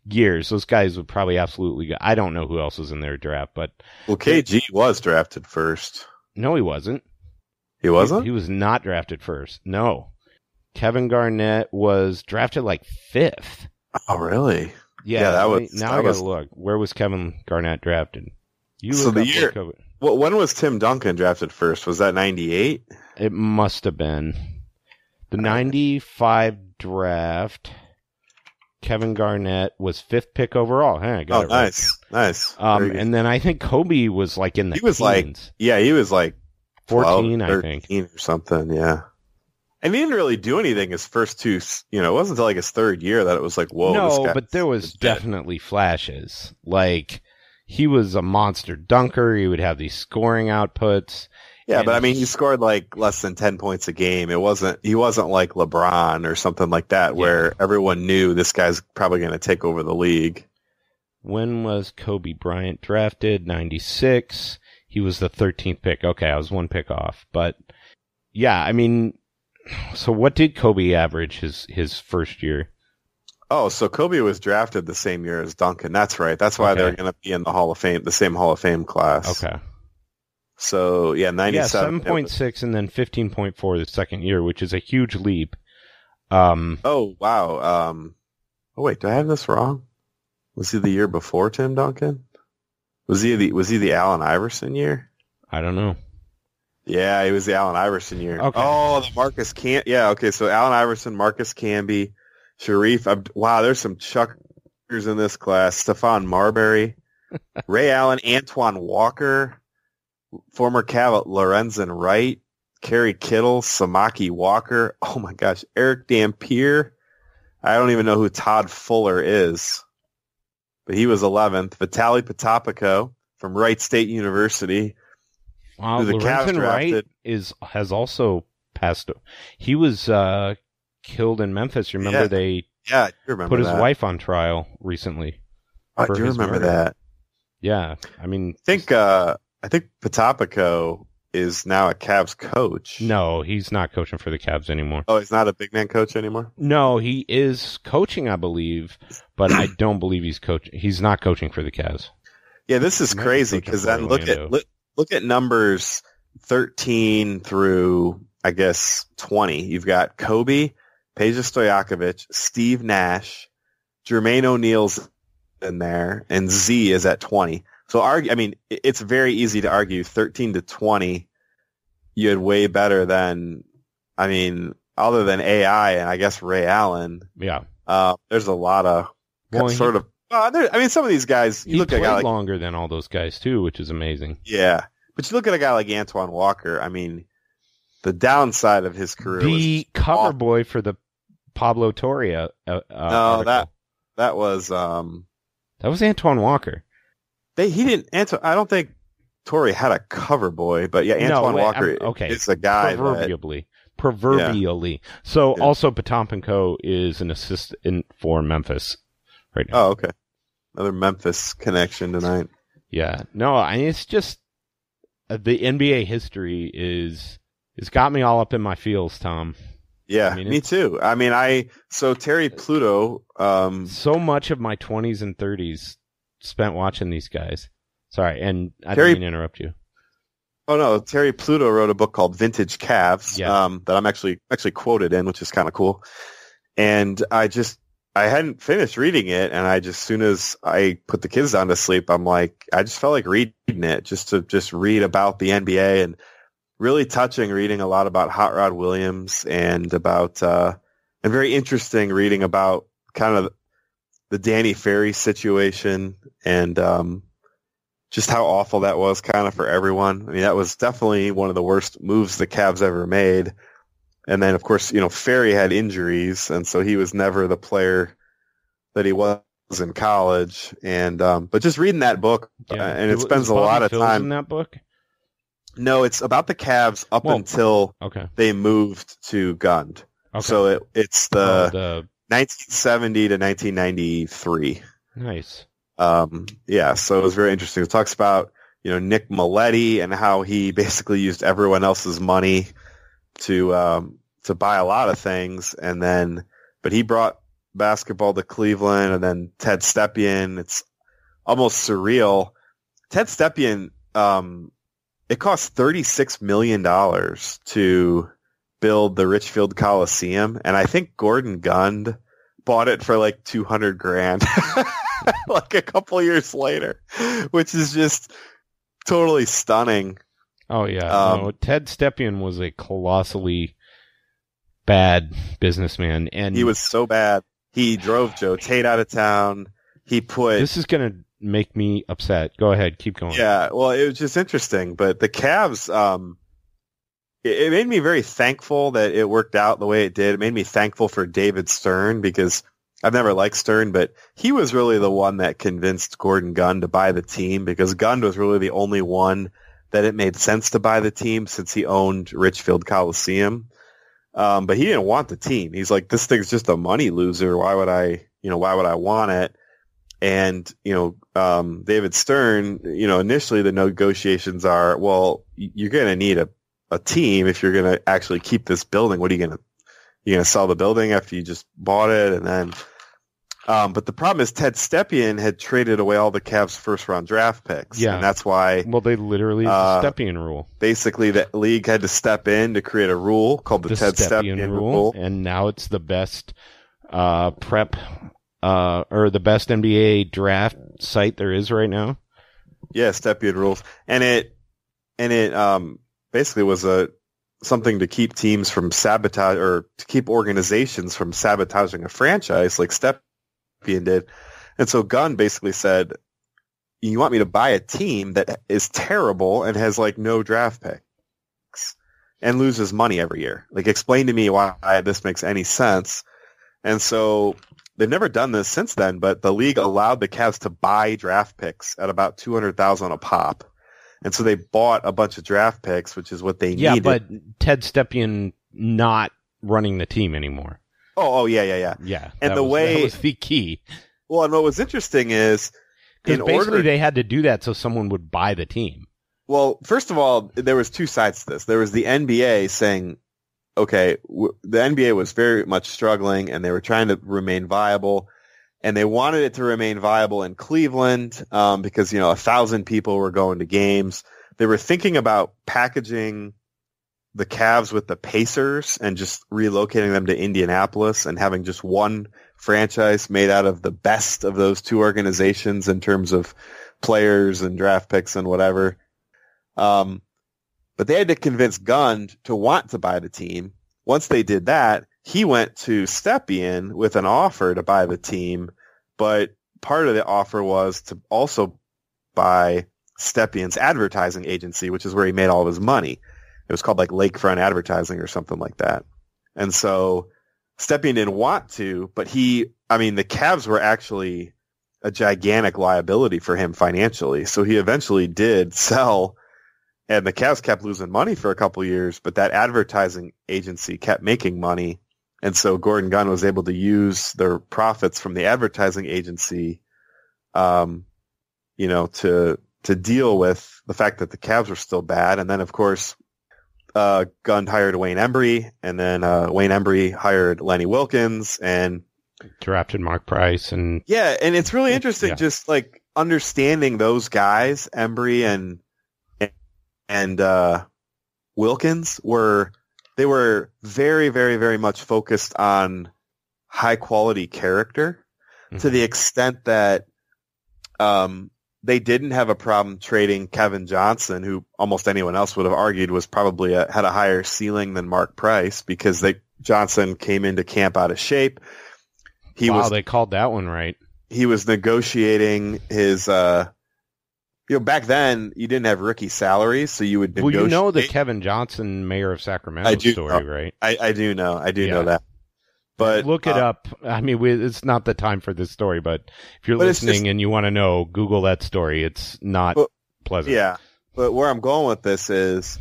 years, those guys would probably absolutely go. I don't know who else was in their draft, but well, KG was drafted first. no, he wasn't. He wasn't. He, he was not drafted first. No. Kevin Garnett was drafted like fifth. oh, really? Yeah, Yeah, that was- now that I gotta was- look. Where was Kevin Garnett drafted? You So look the year- Well, when was Tim Duncan drafted first? Was that '98? It must have been the '95 draft. Kevin Garnett was fifth pick overall. Hey, I Oh, got it right. nice, nice. Um, and then I think Kobe was like in the He was like- yeah, he was like 12, 14, I think. or something. Yeah, and he didn't really do anything his first two. You know, it wasn't until like his third year that it was like, whoa. no, guy but there was definitely flashes. Like he was a monster dunker. He would have these scoring outputs. Yeah, and but I mean, he scored like less than ten points a game. It wasn't. He wasn't like LeBron or something like that, where everyone knew this guy's probably going to take over the league. When was Kobe Bryant drafted? 96. He was the 13th pick. Okay, I was one pick off. But yeah, I mean, so what did Kobe average his, his first year? Oh, so Kobe was drafted the same year as Duncan. That's right. That's why they're going to be in the Hall of Fame, the same Hall of Fame class. Okay. So yeah, Yeah, 7.6 and then 15.4 the second year, which is a huge leap. Um, Oh wow. Um. Oh wait, do I have this wrong? Was he the year before Tim Duncan? Was he the Was he the Allen Iverson year? I don't know. Yeah, he was the Allen Iverson year. Okay. Oh, the Marcus Cam. Yeah, okay. So Allen Iverson, Marcus Camby, Shareef. Abd- wow, there's some chuckers in this class. Stephon Marbury, Ray Allen, Antoine Walker, former Cav Lorenzen Wright, Kerry Kittles, Samaki Walker. Oh my gosh, Erick Dampier. I don't even know who Todd Fuller is, but he was 11th. Vitaly Potapenko from Wright State University. Wow, the Lorenzen Wright is has also passed. He was uh, killed in Memphis. Remember Yeah. they Yeah, remember put his that. wife on trial recently. I do remember murder. that. Yeah, I mean, I think uh, I think Potapenko is now a Cavs coach. no, he's not coaching for the Cavs anymore. Oh, he's not a big man coach anymore. No, he is coaching, I believe, but I don't believe he's coaching. He's not coaching for the Cavs. Yeah, this is crazy because then look at look, look at numbers thirteen through I guess twenty. You've got Kobe, Peja Stojakovic, Steve Nash, Jermaine O'Neal's in there, and Z is at twenty. So argue, I mean, it's very easy to argue thirteen to twenty. You had way better than, I mean, other than AI and I guess Ray Allen. Yeah, Uh, there's a lot of Well, he- sort of. Uh, there, I mean, some of these guys. You he look at a played guy like longer than all those guys too, which is amazing. yeah, but you look at a guy like Antoine Walker. I mean, the downside of his career The cover awful. boy for the Pablo Torre. Uh, uh, no article. that that was um that was Antoine Walker. They he didn't answer. I don't think Torre had a cover boy, but yeah, No, Antoine wait, Walker I'm- okay. is a guy that proverbially. Proverbially. So Yeah. also Potapenko is an assistant for Memphis right now. Oh, okay. Another Memphis connection tonight. Yeah. No, I mean, it's just uh, the NBA history is it's got me all up in my feels, Tom. Yeah, I mean, me too. I mean, I so Terry Pluto. Um, So much of my 20s and 30s spent watching these guys. Sorry, and I Terry- didn't mean to interrupt you. oh no, Terry Pluto wrote a book called Vintage Cavs. Yeah. Um, that I'm actually actually quoted in, which is kind of cool. And I just I hadn't finished reading it, and I just soon as I put the kids down to sleep, I'm like, I just felt like reading it just to just read about the NBA and really touching reading a lot about Hot Rod Williams and about uh, and very interesting reading about kind of the Danny Ferry situation and um, just how awful that was kind of for everyone. I mean, that was definitely one of the worst moves the Cavs ever made. And then, of course, you know, Ferry had injuries, and so he was never the player that he was in college. And um, but just reading that book, uh, and it spends a lot of time in that book. No, it's about the Cavs up Well, until Okay. they moved to Gund. Okay. So it, it's Oh, the the 1970 to 1993. nice. Um, yeah, so it was very interesting. It talks about you know Nick Mileti and how he basically used everyone else's money to um, to buy a lot of things, and then but he brought basketball to Cleveland, and then Ted Stepien. It's almost surreal. Ted Stepien, um, it cost thirty six million dollars to build the Richfield Coliseum, and I think Gordon Gund bought it for like two hundred grand, like a couple years later, which is just totally stunning. Oh yeah. Um, no, Ted Stepien was a colossally bad businessman, and He was so bad. He drove Joe Tait out of town. He put This is gonna make me upset. Go ahead, keep going. Yeah, well, it was just interesting, but the Cavs, um, it, made me very thankful that it worked out the way it did. It made me thankful for David Stern because I've never liked Stern, but he was really the one that convinced Gordon Gund to buy the team because Gund was really the only one that it made sense to buy the team since he owned Richfield Coliseum. Um, but he didn't want the team. He's like, this thing's just a money loser. Why would I, you know, why would I want it? And, you know, um, David Stern, you know, initially the negotiations are, well, you're going to need a, a team if you're going to actually keep this building. What are you going to, you're going to sell the building after you just bought it? And then, um, but the problem is Ted Stepien had traded away all the Cavs first round draft picks. Yeah. And that's why Well, they literally Uh, the Stepien rule. basically the league had to step in to create a rule called the, The Ted Stepien, Stepien rule, rule. and now it's the best uh, prep uh, or the best NBA draft site there is right now. Yeah, Stepien rules, and it and it um basically was a something to keep teams from sabotage or to keep organizations from sabotaging a franchise like Stepien did. And so Gund basically said, "You want me to buy a team that is terrible and has like no draft picks and loses money every year? Like, explain to me why this makes any sense." And so they've never done this since then, but the league allowed the Cavs to buy draft picks at about two hundred thousand a pop, and so they bought a bunch of draft picks, which is what they Yeah, needed. Yeah, but Ted Stepien not running the team anymore. oh, oh yeah, yeah, yeah. Yeah, And the was, way- that was the key Well, and what was interesting is because in basically order. they had to do that so someone would buy the team. well, first of all, there was two sides to this. There was the NBA saying, okay, w- the NBA was very much struggling, and they were trying to remain viable. And they wanted it to remain viable in Cleveland um, because you know a thousand people were going to games. They were thinking about packaging the Cavs with the Pacers and just relocating them to Indianapolis and having just one franchise made out of the best of those two organizations in terms of players and draft picks and whatever. Um, but they had to convince Gund to want to buy the team. Once they did that, he went to Stepien with an offer to buy the team, but part of the offer was to also buy Stepien's advertising agency, which is where he made all of his money. It was called like Lakefront Advertising or something like that. And so Stepien didn't want to, but he, I mean, the Cavs were actually a gigantic liability for him financially. So he eventually did sell and the Cavs kept losing money for a couple years, but that advertising agency kept making money. And so Gordon Gund was able to use their profits from the advertising agency, um, you know, to, to deal with the fact that the Cavs were still bad. And then of course, uh, Gund hired Wayne Embry and then, uh, Wayne Embry hired Lenny Wilkens, and drafted Mark Price and yeah. And it's really interesting Yeah. just like understanding those guys, Embry and, and, uh, Wilkens were, they were very, very, very much focused on high quality character to the extent that, um, they didn't have a problem trading Kevin Johnson, who almost anyone else would have argued was probably a, had a higher ceiling than Mark Price because they Johnson came into camp out of shape. He wow, was they called that one right. he was negotiating his uh you know back then you didn't have rookie salaries so you would Well, negotiate you know the Kevin Johnson, mayor of Sacramento I do story, know. right? I, I do know I do Yeah. know that but look it uh, up. I mean, we, it's not the time for this story, but if you're But listening just- and you want to know, Google that story. It's not Well, pleasant. yeah but where I'm going with this is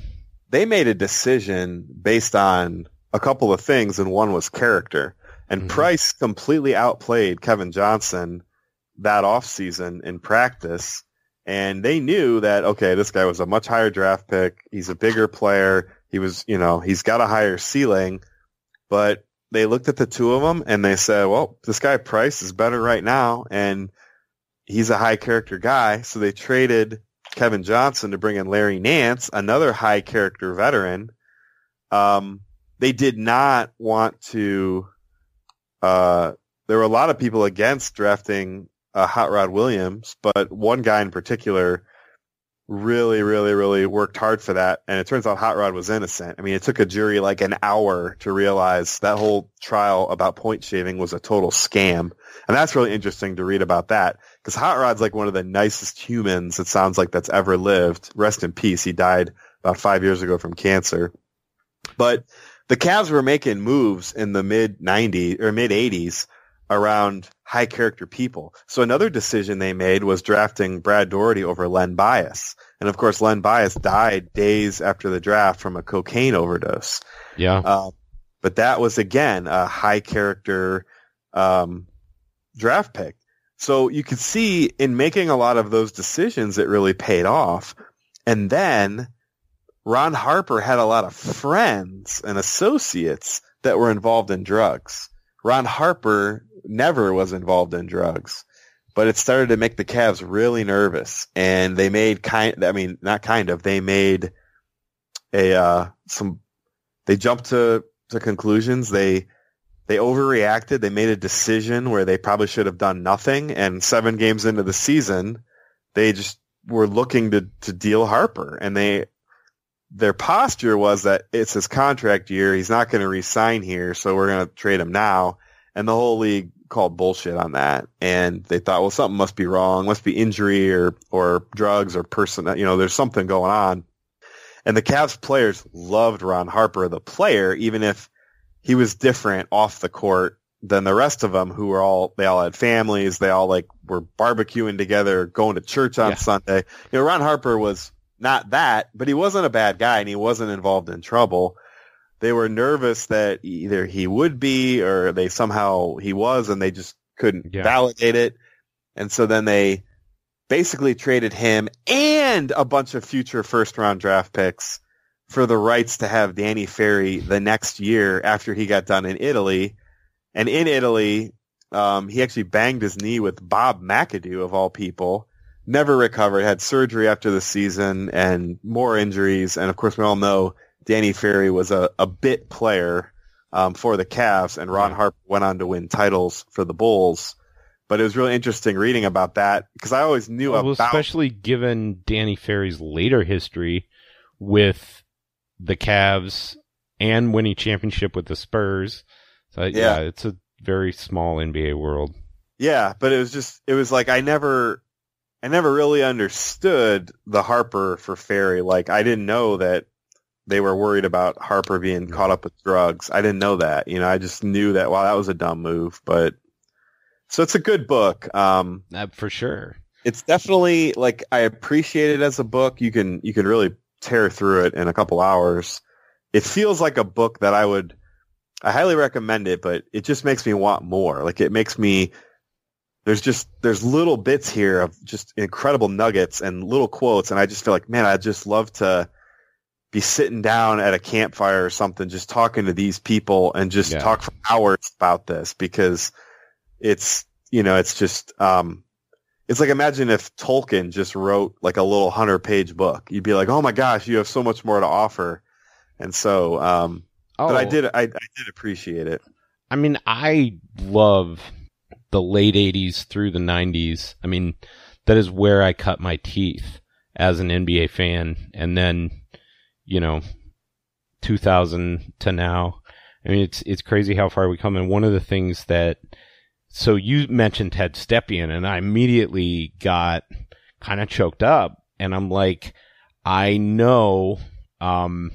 they made a decision based on a couple of things and one was character and Mhm. Price completely outplayed Kevin Johnson that offseason in practice and they knew that okay this guy was a much higher draft pick. He's a bigger player. He was you know he's got a higher ceiling. But they looked at the two of them and they said well this guy Price is better right now and he's a high character guy. So they traded Kevin Johnson to bring in Larry Nance another high character veteran. Um they did not want to uh there were a lot of people against drafting uh, Hot Rod Williams, but one guy in particular really, really, really worked hard for that. And it turns out Hot Rod was innocent. I mean, it took a jury like an hour to realize that whole trial about point shaving was a total scam. And that's really interesting to read about that because Hot Rod's like one of the nicest humans it sounds like that's ever lived. Rest in peace. He died about five years ago from cancer. But the Cavs were making moves in the mid 90s or mid 80s around high character people. So another decision they made was drafting Brad Daugherty over Len Bias. And of course, Len Bias died days after the draft from a cocaine overdose. Yeah. Uh, but that was again a high character um, draft pick. So you could see in making a lot of those decisions, it really paid off. And then Ron Harper had a lot of friends and associates that were involved in drugs. Ron Harper never was involved in drugs, but it started to make the Cavs really nervous, and they made kind. I mean, not kind of. They made a uh, some. They jumped to to conclusions. They they overreacted. They made a decision where they probably should have done nothing. And seven games into the season, they just were looking to to deal Harper, and they their posture was that it's his contract year. He's not going to resign here, so we're going to trade him now. And the whole league called bullshit on that. And they thought, well, something must be wrong, must be injury or or drugs or person. You know, there's something going on. And the Cavs players loved Ron Harper, the player, even if he was different off the court than the rest of them who were all, they all had families. They all like were barbecuing together, going to church on Yeah. Sunday. You know, Ron Harper was not that, but he wasn't a bad guy and he wasn't involved in trouble. They were nervous that either he would be or they somehow he was and they just couldn't Yeah. validate it. And so then they basically traded him and a bunch of future first round draft picks for the rights to have Danny Ferry the next year after he got done in Italy. And in Italy, um, he actually banged his knee with Bob McAdoo of all people. Never recovered, had surgery after the season and more injuries. And of course, we all know Danny Ferry was a, a bit player um, for the Cavs, and Ron. Harper went on to win titles for the Bulls. But it was really interesting reading about that because I always knew well, about especially given Danny Ferry's later history with the Cavs and winning championship with the Spurs. So yeah, Yeah. it's a very small NBA world. Yeah, but it was just it was like I never I never really understood the Harper for Ferry. Like I didn't know that they were worried about Harper being caught up with drugs. I didn't know that. You know, I just knew that wow, that was a dumb move, but So it's a good book. Um, Uh, for sure. it's definitely like I appreciate it as a book. You can you can really tear through it in a couple hours. It feels like a book that I would I highly recommend it, but it just makes me want more. Like it makes me there's just there's little bits here of just incredible nuggets and little quotes and I just feel like man, I'd just love to be sitting down at a campfire or something just talking to these people and just Yeah. talk for hours about this because it's you know, it's just um it's like imagine if Tolkien just wrote like a little hundred page book. You'd be like, oh my gosh, you have so much more to offer. And so, um, Oh, but I did, I, I did appreciate it. I mean, I love the late 80s through the 90s. I mean, that is where I cut my teeth as an NBA fan. And then, you know, 2000 to now. I mean, it's, it's crazy how far we come. And one of the things that, so you mentioned Ted Stepien and I immediately got kind of choked up and I'm like, I know, um,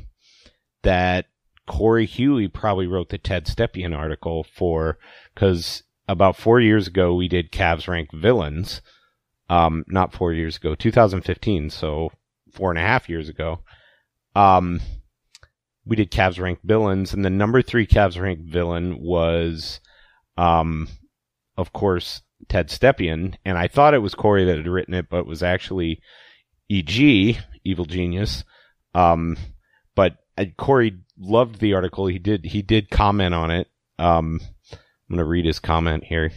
that Corey Huey probably wrote the Ted Stepien article for because about four years ago we did Cavs rank villains. Um, not four years ago, 2015, so four and a half years ago. Um, we did Cavs ranked villains, and the number three Cavs ranked villain was, um, of course, Ted Stepien, and I thought it was Corey that had written it, but it was actually E.G. Evil Genius. Um, but uh, Corey loved the article. He did he did comment on it. Um, I'm gonna read his comment here.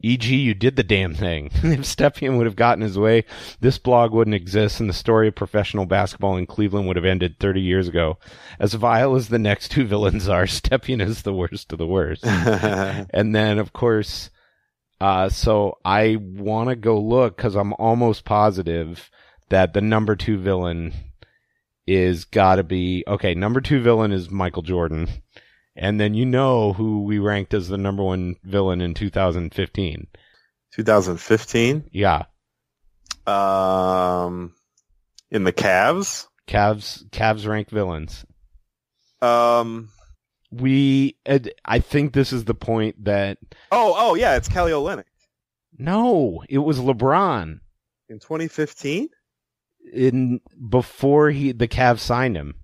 E.g., you did the damn thing. if Stepien would have gotten his way, this blog wouldn't exist, and the story of professional basketball in Cleveland would have ended 30 years ago. As vile as the next two villains are, Stepien is the worst of the worst. and then, of course, uh, so I want to go look because I'm almost positive that the number two villain is got to be okay. Number two villain is Michael Jordan, and then you know who we ranked as the number one villain in 2015. 2015, Yeah, um, in the Cavs. Cavs Cavs rank villains. Um, We, I think this is the point that oh, oh yeah, it's Kelly Olynyk no, it was LeBron in 2015. in before he the Cavs signed him.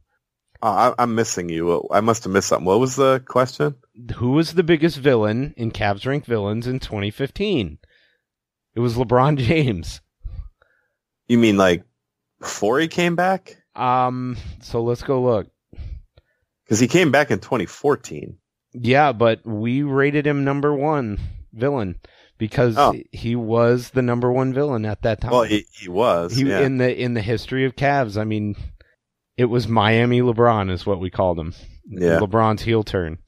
Oh, I, I'm missing you. I must have missed something. What was the question? Who was the biggest villain in Cavs Rank villains in 2015? It was LeBron James. You mean like before he came back? Um, so let's go look. Because he came back in 2014. Yeah, but we rated him number one villain because Oh. he was the number one villain at that time. Well, he, he was. he yeah. in the in the history of Cavs. I mean, it was Miami LeBron is what we called him. Yeah. LeBron's heel turn,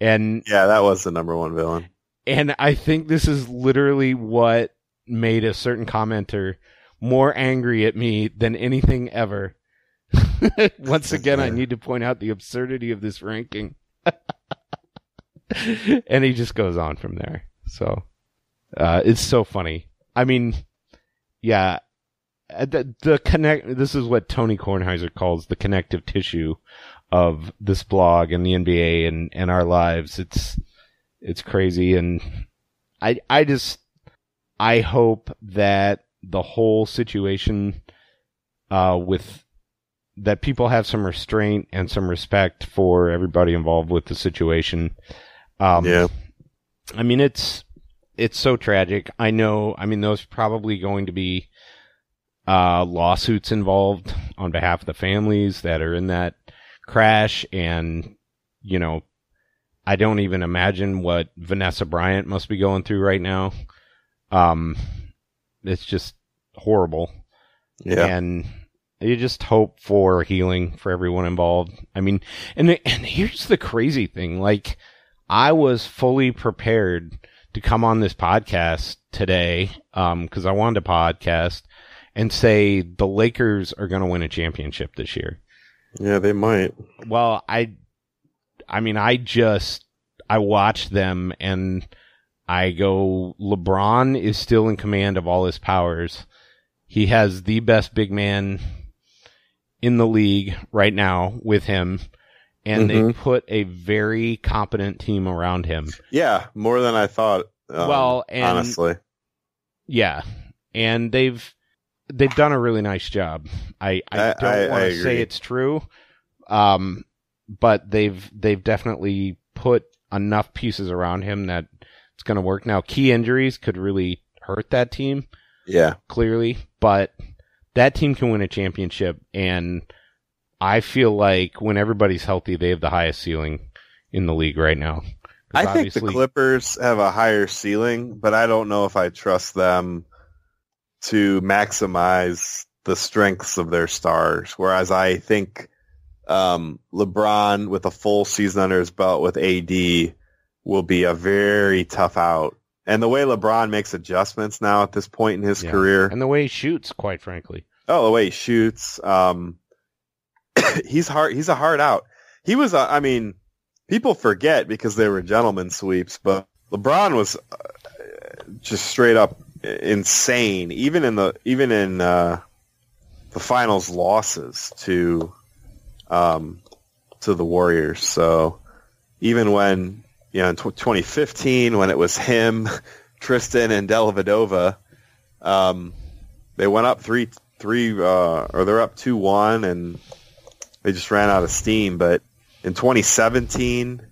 and yeah, that was the number one villain. and I think this is literally what made a certain commenter more angry at me than anything ever. Once again, I need to point out the absurdity of this ranking. and he just goes on from there. So, uh, it's so funny. I mean, yeah, the, the connect, this is what Tony Kornheiser calls the connective tissue of this blog and the NBA and, and our lives. It's, it's crazy. And I, I just, I hope that the whole situation, uh, with, that people have some restraint and some respect for everybody involved with the situation. Um, yeah. I mean, it's it's so tragic. I know. I mean, there's probably going to be uh, lawsuits involved on behalf of the families that are in that crash, and you know, I don't even imagine what Vanessa Bryant must be going through right now. Um, it's just horrible, Yeah. and you just hope for healing for everyone involved. I mean, and and here's the crazy thing, like. I was fully prepared to come on this podcast today um, because I wanted a podcast and say the Lakers are going to win a championship this year. Yeah, they might. Well, I, I mean, I just I watched them and I go, LeBron is still in command of all his powers. He has the best big man in the league right now with him. And they Mhm. put a very competent team around him. Yeah, more than I thought Um, Well, and- honestly, Yeah, and they've they've done a really nice job. I I I- don't want to say it's true, um, but they've they've definitely put enough pieces around him that it's going to work. Now, key injuries could really hurt that team yeah. clearly, but that team can win a championship, and I feel like when everybody's healthy, they have the highest ceiling in the league right now. I think the Clippers have a higher ceiling, but I don't know if I trust them to maximize the strengths of their stars. Whereas I think um, LeBron, with a full season under his belt with AD, will be a very tough out. And the way LeBron makes adjustments now at this point in his Yeah. career, and the way he shoots, quite frankly. Oh, the way he shoots. Um, he's hard. He's a hard out. He was. A, I mean, people forget because they were gentlemen sweeps, but LeBron was uh, just straight up insane. Even in the even in uh, the finals losses to um, to the Warriors. So even when you know in tw 2015 when it was him, Tristan, and Dellavedova, um, they went up three three uh, or they're up two one and they just ran out of steam. But in 2017,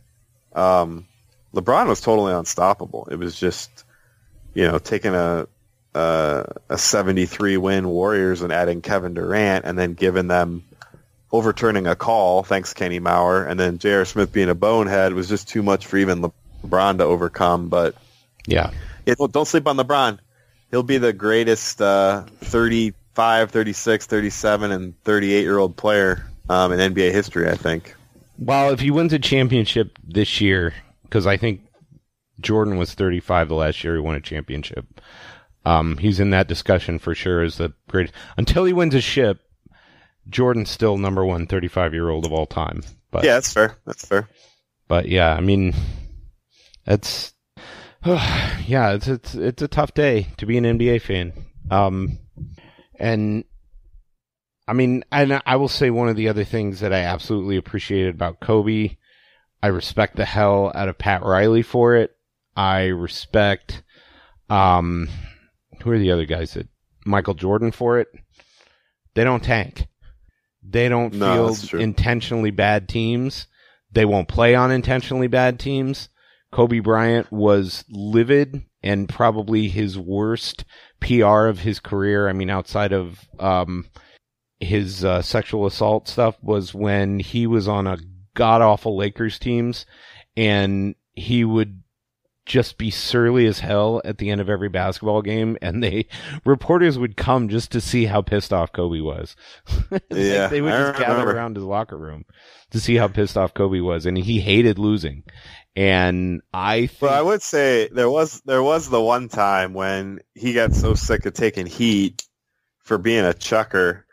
um, LeBron was totally unstoppable. It was just you know taking a uh, a 73 win Warriors and adding Kevin Durant and then giving them overturning a call thanks Kenny Mauer and then J.R. Smith being a bonehead was just too much for even LeBron to overcome. But Yeah, it, well, don't sleep on LeBron. He'll be the greatest uh, 35, 36, 37, and 38 year old player um, in NBA history, I think. Well, if he wins a championship this year, because I think Jordan was 35 the last year he won a championship. Um, he's in that discussion for sure as the greatest. Until he wins a ship, Jordan's still number one 35 year old of all time. But yeah, that's fair. That's fair. but yeah, I mean, that's yeah, it's it's it's a tough day to be an NBA fan. Um, and I mean, and I will say one of the other things that I absolutely appreciated about Kobe, I respect the hell out of Pat Riley for it. I respect, um, who are the other guys that Michael Jordan for it? They don't tank. They don't No, field intentionally bad teams. They won't play on intentionally bad teams. Kobe Bryant was livid and probably his worst PR of his career. I mean, outside of um, his uh, sexual assault stuff, was when he was on a god awful Lakers teams, and he would just be surly as hell at the end of every basketball game, and they reporters would come just to see how pissed off Kobe was. Like Yeah, they would I just gather around his locker room to see how pissed off Kobe was, and he hated losing. And I think, Well, I would say there was there was the one time when he got so sick of taking heat for being a chucker,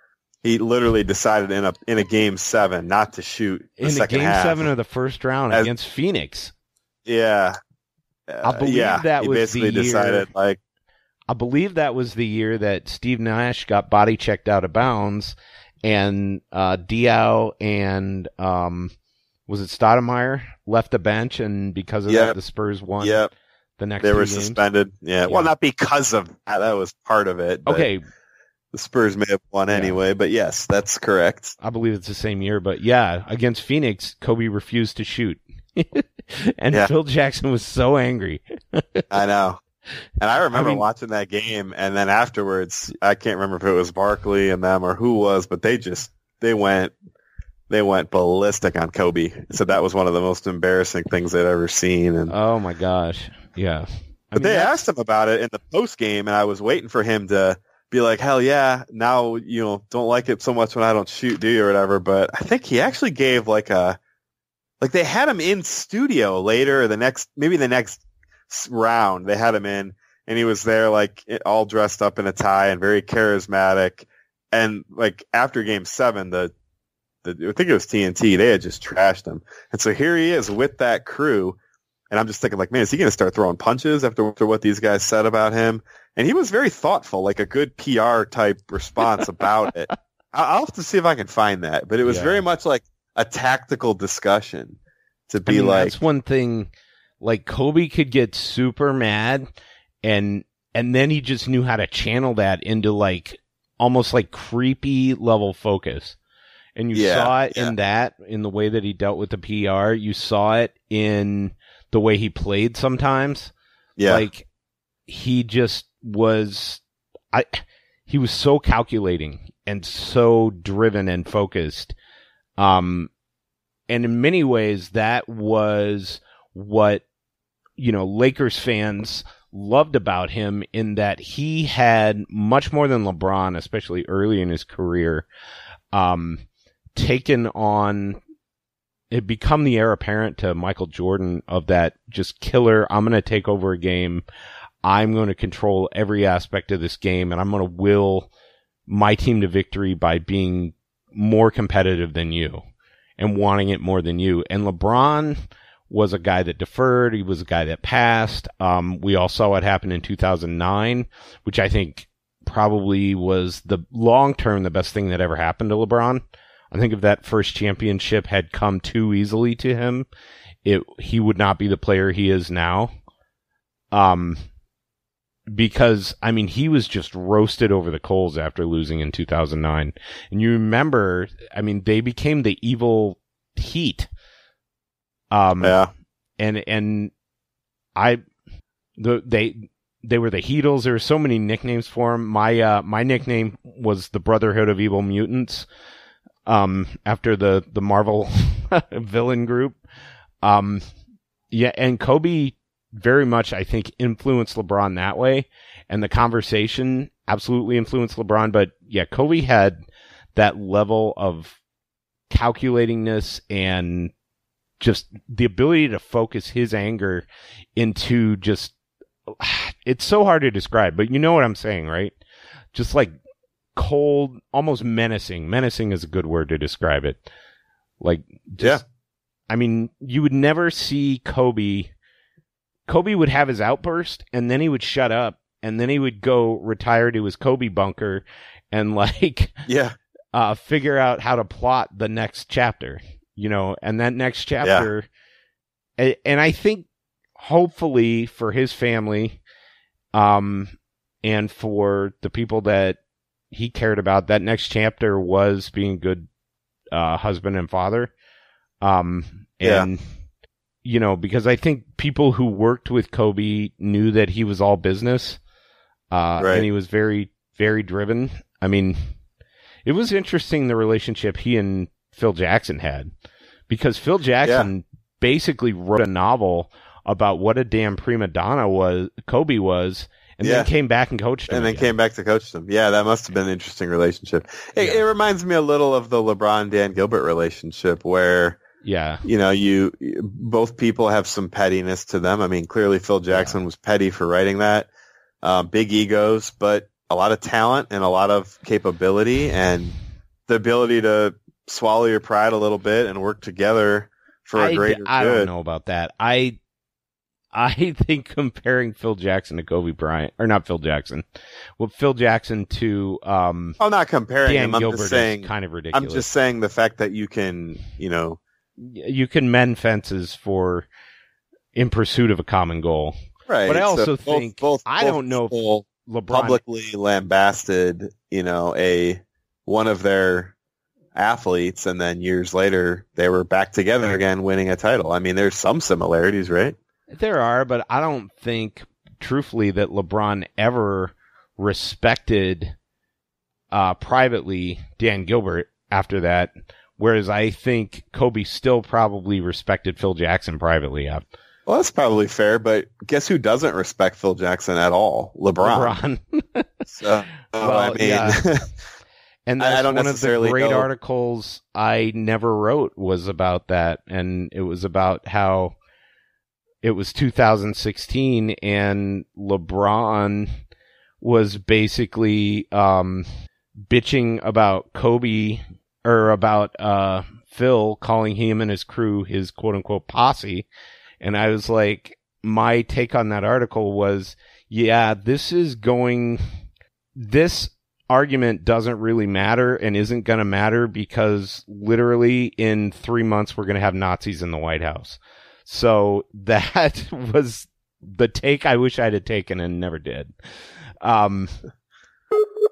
he literally decided in a in a game seven not to shoot the in the game half. seven of the first round As- against Phoenix, yeah, Uh, believe yeah, that was basically the year- decided like I believe that was the year that Steve Nash got body checked out of bounds, and uh, Diaw and um, was it Stoudemire left the bench, and because of that, the Spurs won Yep, the next they were games. suspended. Yeah. well, not because of that. That was part of it. Okay, the Spurs may have won Yeah. anyway, but yes, that's correct. I believe it's the same year, but yeah, against Phoenix, Kobe refused to shoot, and Yeah. Phil Jackson was so angry. I know. And I remember mean- watching that game, and then afterwards, I can't remember if it was Barkley and them or who was, but they just they went they went ballistic on Kobe. So that was one of the most embarrassing things they'd ever seen. And Oh my gosh, yeah. I but mean, they that's- asked him about it in the post game, and I was waiting for him to be like, "Hell yeah!" Now you know don't like it so much when I don't shoot, do you or whatever. But I think he actually gave like a like they had him in studio later the next maybe the next round they had him in and he was there like all dressed up in a tie and very charismatic. And like after game seven the, the I think it was TNT they had just trashed him. And so here he is with that crew and I'm just thinking like man is he going to start throwing punches after, after what these guys said about him? And he was very thoughtful like a good PR type response about it. I- I'll have to see if I can find that but it was Yeah. very much like a tactical discussion to I be mean, like that's one thing like Kobe could get super mad and and then he just knew how to channel that into like almost like creepy level focus. And you Yeah, saw it yeah. in that in the way that he dealt with the PR. You saw it in the way he played sometimes. Yeah. Like he just was I he was so calculating and so driven and focused. Um and in many ways that was what you know Lakers fans loved about him in that he had much more than LeBron especially early in his career um taken on it become the heir apparent to Michael Jordan of that just killer I'm going to take over a game. I'm going to control every aspect of this game and I'm going to will my team to victory by being more competitive than you and wanting it more than you. And LeBron was a guy that deferred. He was a guy that passed. Um, we all saw what happened in 2009, which I think probably was the long term the best thing that ever happened to LeBron. I think if that first championship had come too easily to him, it he would not be the player he is now. Um, because I mean he was just roasted over the coals after losing in 2009. And you remember, I mean they became the evil heat. Um yeah. and and I the they they were the Heatles. There were so many nicknames for them. My uh my nickname was the Brotherhood of Evil Mutants. Um after the the Marvel villain group. Um yeah, and Kobe very much I think influenced LeBron that way. And the conversation absolutely influenced LeBron. But yeah, Kobe had that level of calculatingness and just the ability to focus his anger into just it's so hard to describe but you know what i'm saying right? Just like cold almost menacing. Menacing is a good word to describe it. Like just i mean you would never see kobe kobe would have his outburst and then he would shut up and then he would go retire to his kobe bunker and like Yeah. uh, figure out how to plot the next chapter, you know, and that next chapter, a- and I think hopefully for his family, um, and for the people that he cared about, that next chapter was being a good, uh, husband and father. Um, Yeah. You know, because I think people who worked with Kobe knew that he was all business, uh, Right. and he was very, very driven. I mean, it was interesting the relationship he and Phil Jackson had because Phil Jackson basically wrote a novel about what a damn prima donna was Kobe was and Yeah. then came back and coached him. And then again. came back to coach them. Yeah, that must have been an interesting relationship. It, Yeah. it reminds me a little of the LeBron Dan Gilbert relationship where Yeah. you know you both people have some pettiness to them. I mean, clearly Phil Jackson was petty for writing that. Um, big egos, but a lot of talent and a lot of capability and the ability to swallow your pride a little bit and work together for a I, greater I good. don't know about that. I I think comparing Phil Jackson to Kobe Bryant or not Phil Jackson. Well Phil Jackson to um I'm not comparing Dan him. I'm Gilbert just saying. kind of ridiculous. I'm just saying the fact that you can, you know, you can mend fences for in pursuit of a common goal. right. But I also so think- both, I both don't know if LeBron publicly lambasted, you know, a one of their athletes, and then years later they were back together again, winning a title. I mean, there's some similarities, right? There are, but I don't think, truthfully, that LeBron ever respected uh, privately Dan Gilbert after that. Whereas I think Kobe still probably respected Phil Jackson privately. Uh, Well, that's probably fair, but guess who doesn't respect Phil Jackson at all? LeBron. LeBron. So, Well, I mean, yeah. And I- I that's don't one of the great know- articles I never wrote was about that, and it was about how it was 2016 and LeBron was basically um, bitching about Kobe or about uh, Phil calling him and his crew his quote unquote posse, and I was like, my take on that article was, yeah, this is going this argument doesn't really matter and isn't going to matter because literally in three months we're going to have Nazis in the White House. So that was the take I wish I'd have taken and never did. Um,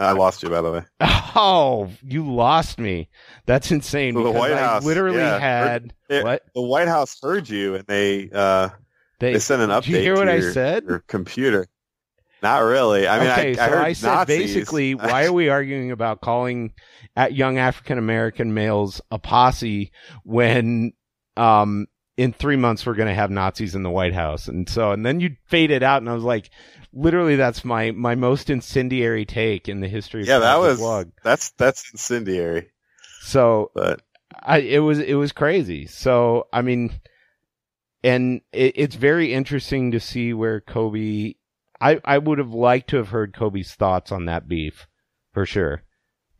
I lost you, by the way. Oh, you lost me. That's insane. So the White I House, literally yeah, had It- what The White House heard you, and they uh, they, they sent an update. Did you hear what I said? Your computer. Not really. I mean, okay, I, I so heard I said Nazis. basically, why are we arguing about calling at young African American males a posse when um in three months we're going to have Nazis in the White House? And so, and then you fade it out, and I was like, literally, that's my my most incendiary take in the history. of yeah, that was Slug. that's that's incendiary. So But I it was it was crazy. So I mean, and it, it's very interesting to see where Kobe. I I would have liked to have heard Kobe's thoughts on that beef, for sure.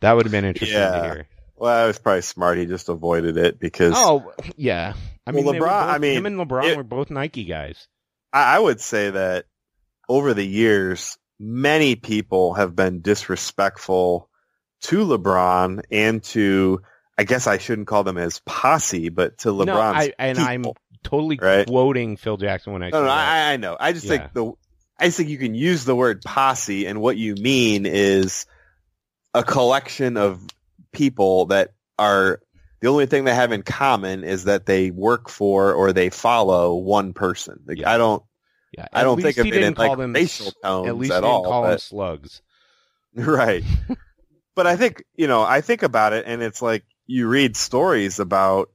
That would have been interesting to Yeah. hear. well, it was probably smart. He just avoided it because Oh yeah, I mean, were LeBron- both- I mean, him and LeBron it- were both Nike guys. I, I would say that over the years, many people have been disrespectful to LeBron and to, I guess I shouldn't call them as posse, but to LeBron's no, I, and I'm totally right? quoting Phil Jackson when I No, say no, that. I, I know. I just Yeah. think the, I just think you can use the word posse, and what you mean is a collection of people that are the only thing they have in common is that they work for or they follow one person. Like, Yeah. I don't, yeah, I don't think of he it in didn't call like them racial tones At least at he didn't all. call them slugs. Right. but I think, you know, I think about it and it's like you read stories about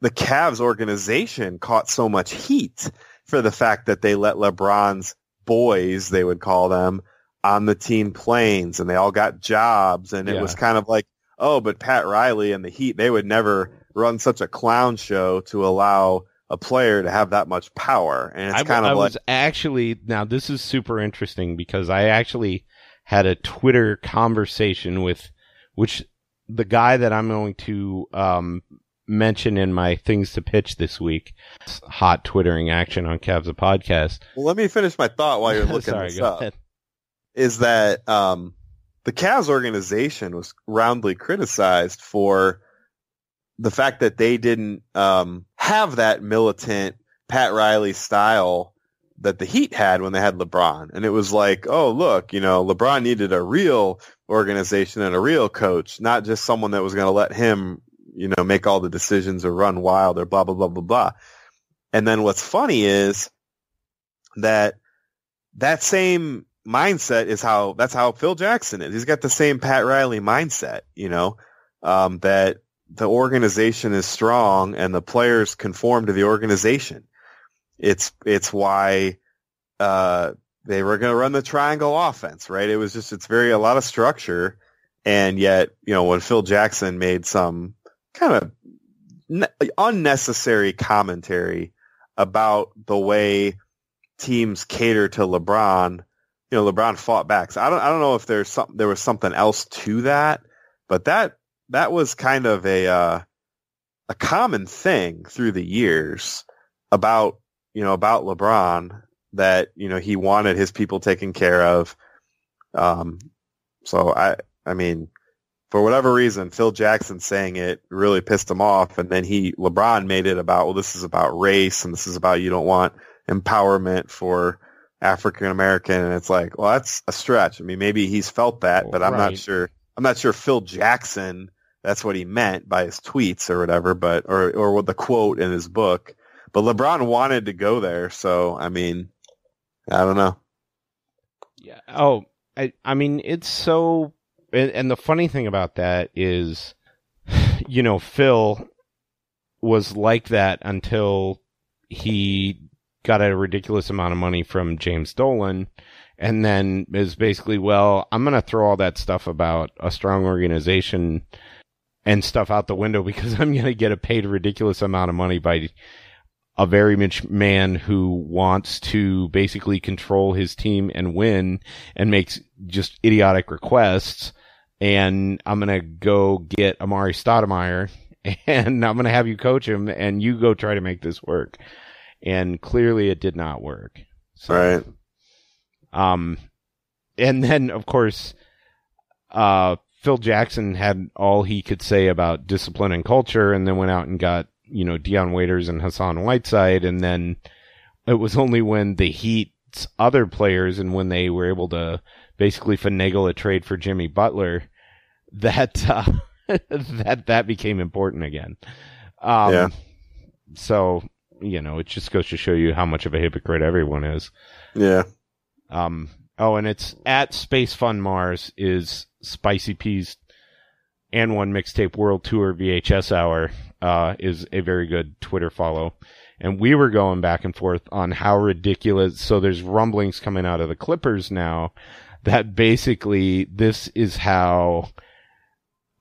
the Cavs organization caught so much heat for the fact that they let LeBron's boys, they would call them, on the team planes and they all got jobs and it Yeah. was kind of like, oh, but Pat Riley and the Heat, they would never run such a clown show to allow a player to have that much power. And it's I, kind I of like, was actually now this is super interesting because I actually had a Twitter conversation with which the guy that I'm going to um, mention in my things to pitch this week. Hot twittering action on Cavs a podcast. well, let me finish my thought while you're looking Sorry, this go up. ahead. is that um, the Cavs organization was roundly criticized for the fact that they didn't um, have that militant Pat Riley style that the Heat had when they had LeBron. And it was like, oh, look, you know, LeBron needed a real organization and a real coach, not just someone that was going to let him, you know, make all the decisions or run wild or blah, blah, blah, blah, blah. And then what's funny is that that same mindset is how that's how Phil Jackson is. He's got the same Pat Riley mindset, you know, um, that the organization is strong and the players conform to the organization. It's it's why uh, they were going to run the triangle offense, right? It was just it's very a lot of structure, and yet you know when Phil Jackson made some kind of ne- unnecessary commentary about the way teams cater to LeBron you know, LeBron fought back. So I don't, I don't know if there's some, there was something else to that, but that, that was kind of a, uh, a common thing through the years about, you know, about LeBron that, you know, he wanted his people taken care of. Um, so I, I mean, for whatever reason, Phil Jackson saying it really pissed him off. And then he, LeBron made it about, well, this is about race and this is about you don't want empowerment for, African American, and it's like, well, that's a stretch. I mean, maybe he's felt that, but I'm not sure. I'm not sure Phil Jackson. That's what he meant by his tweets or whatever, but or or the quote in his book. But LeBron wanted to go there, so I mean, I don't know. Yeah. Oh, I, I mean, it's so, and, and the funny thing about that is, you know, Phil was like that until he got a ridiculous amount of money from James Dolan and then is basically, well, I'm going to throw all that stuff about a strong organization and stuff out the window because I'm going to get a paid ridiculous amount of money by a very rich man who wants to basically control his team and win and makes just idiotic requests. And I'm going to go get Amar'e Stoudemire and I'm going to have you coach him and you go try to make this work. And clearly it did not work. So, Right. um, and then of course, uh, Phil Jackson had all he could say about discipline and culture and then went out and got you know, Dion Waiters and Hassan Whiteside. And then it was only when the Heat's other players and when they were able to basically finagle a trade for Jimmy Butler that, uh, that, that became important again. Um, Yeah. So, you know, it just goes to show you how much of a hypocrite everyone is. Yeah. Um, oh, and it's at Space Fun Mars is Spicy Peas and one mixtape world tour VHS hour uh, is a very good Twitter follow. And we were going back and forth on how ridiculous. So there's rumblings coming out of the Clippers now that basically this is how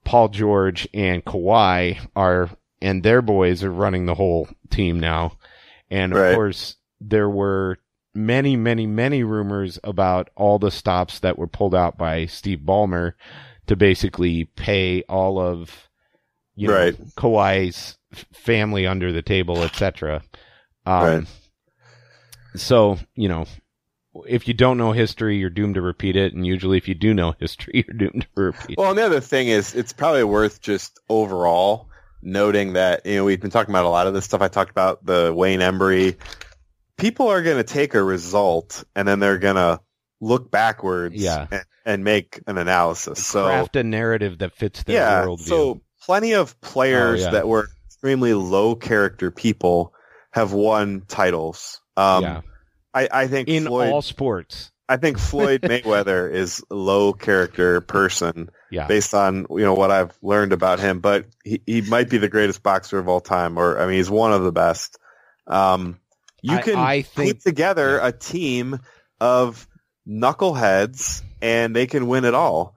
Paul George and Kawhi are, and their boys are running the whole team now. And of Right. course, there were many, many, many rumors about all the stops that were pulled out by Steve Ballmer to basically pay all of, you know, Right. Kawhi's family under the table, etc. Um, Right. So, you know, if you don't know history, you're doomed to repeat it. And usually if you do know history, you're doomed to repeat it. Well, and the other thing is, it's probably worth just overall noting that you know we've been talking about a lot of this stuff. I talked about the Wayne Embry. People are going to take a result and then they're going to look backwards Yeah. and, and make an analysis. So Craft a narrative that fits their yeah, worldview. so plenty of players Oh, yeah. that were extremely low character people have won titles. Um, yeah. I, I think In Floyd. all sports. I think Floyd Mayweather is low character person Yeah. based on you know what I've learned about him, but he, he might be the greatest boxer of all time, or I mean, he's one of the best. Um, you I- can I think- put together a team of knuckleheads, and they can win it all.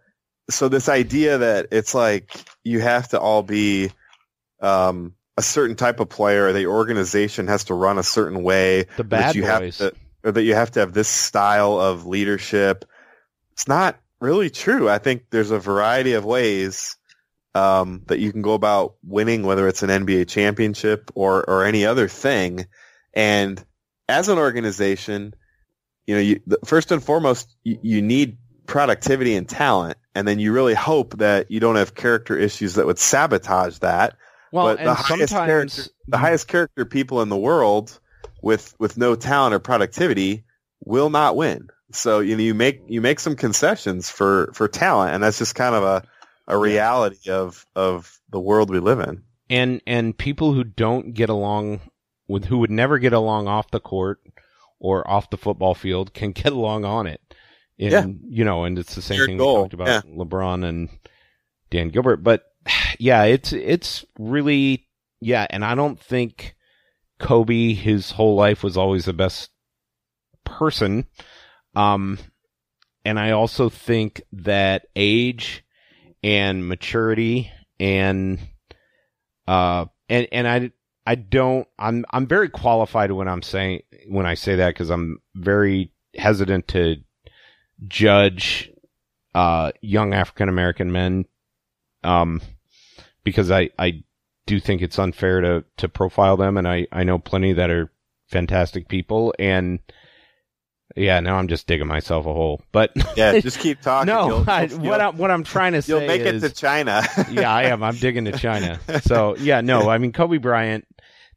So this idea that it's like you have to all be um, a certain type of player, the organization has to run a certain way, The bad that you boys. have to, or that you have to have this style of leadership. It's not really true. I think there's a variety of ways um, that you can go about winning, whether it's an NBA championship or or any other thing. And as an organization, you know, you, the, first and foremost, you, you need productivity and talent, and then you really hope that you don't have character issues that would sabotage that. Well, but and the highest sometimes character, the mm-hmm. highest character people in the world with with no talent or productivity will not win. So you know you make you make some concessions for for talent, and that's just kind of a a reality of of the world we live in. and and people who don't get along with who would never get along off the court or off the football field can get along on it. And Yeah. you know, and it's the same Your thing goal, we talked about LeBron and Dan Gilbert. But yeah, it's it's really yeah, and I don't think Kobe his whole life was always the best person. Um and I also think that age and maturity and uh and and I I don't I'm I'm very qualified when I'm saying when I say that cuz I'm very hesitant to judge uh young African American men um because I I do think it's unfair to to profile them and I I know plenty that are fantastic people and yeah, now I'm just digging myself a hole. But Yeah, just keep talking. no, I, what I'm what I'm trying to say you'll make is, it to China. yeah, I am. I'm digging to China. So yeah, no, I mean Kobe Bryant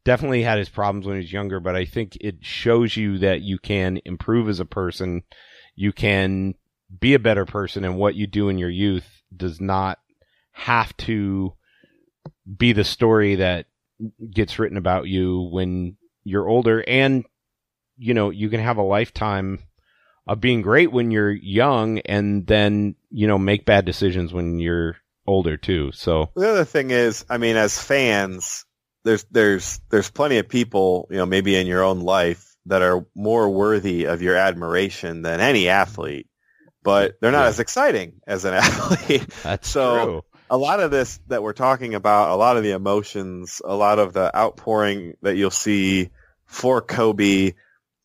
definitely had his problems when he was younger, but I think it shows you that you can improve as a person. You can be a better person, and what you do in your youth does not have to be the story that gets written about you when you're older. And you know, you can have a lifetime of being great when you're young, and then you know make bad decisions when you're older too. So The other thing is, I mean, as fans, there's there's there's plenty of people, you know, maybe in your own life that are more worthy of your admiration than any athlete, but they're not Yeah. as exciting as an athlete. that's So- true. a lot of this that we're talking about, a lot of the emotions, a lot of the outpouring that you'll see for Kobe,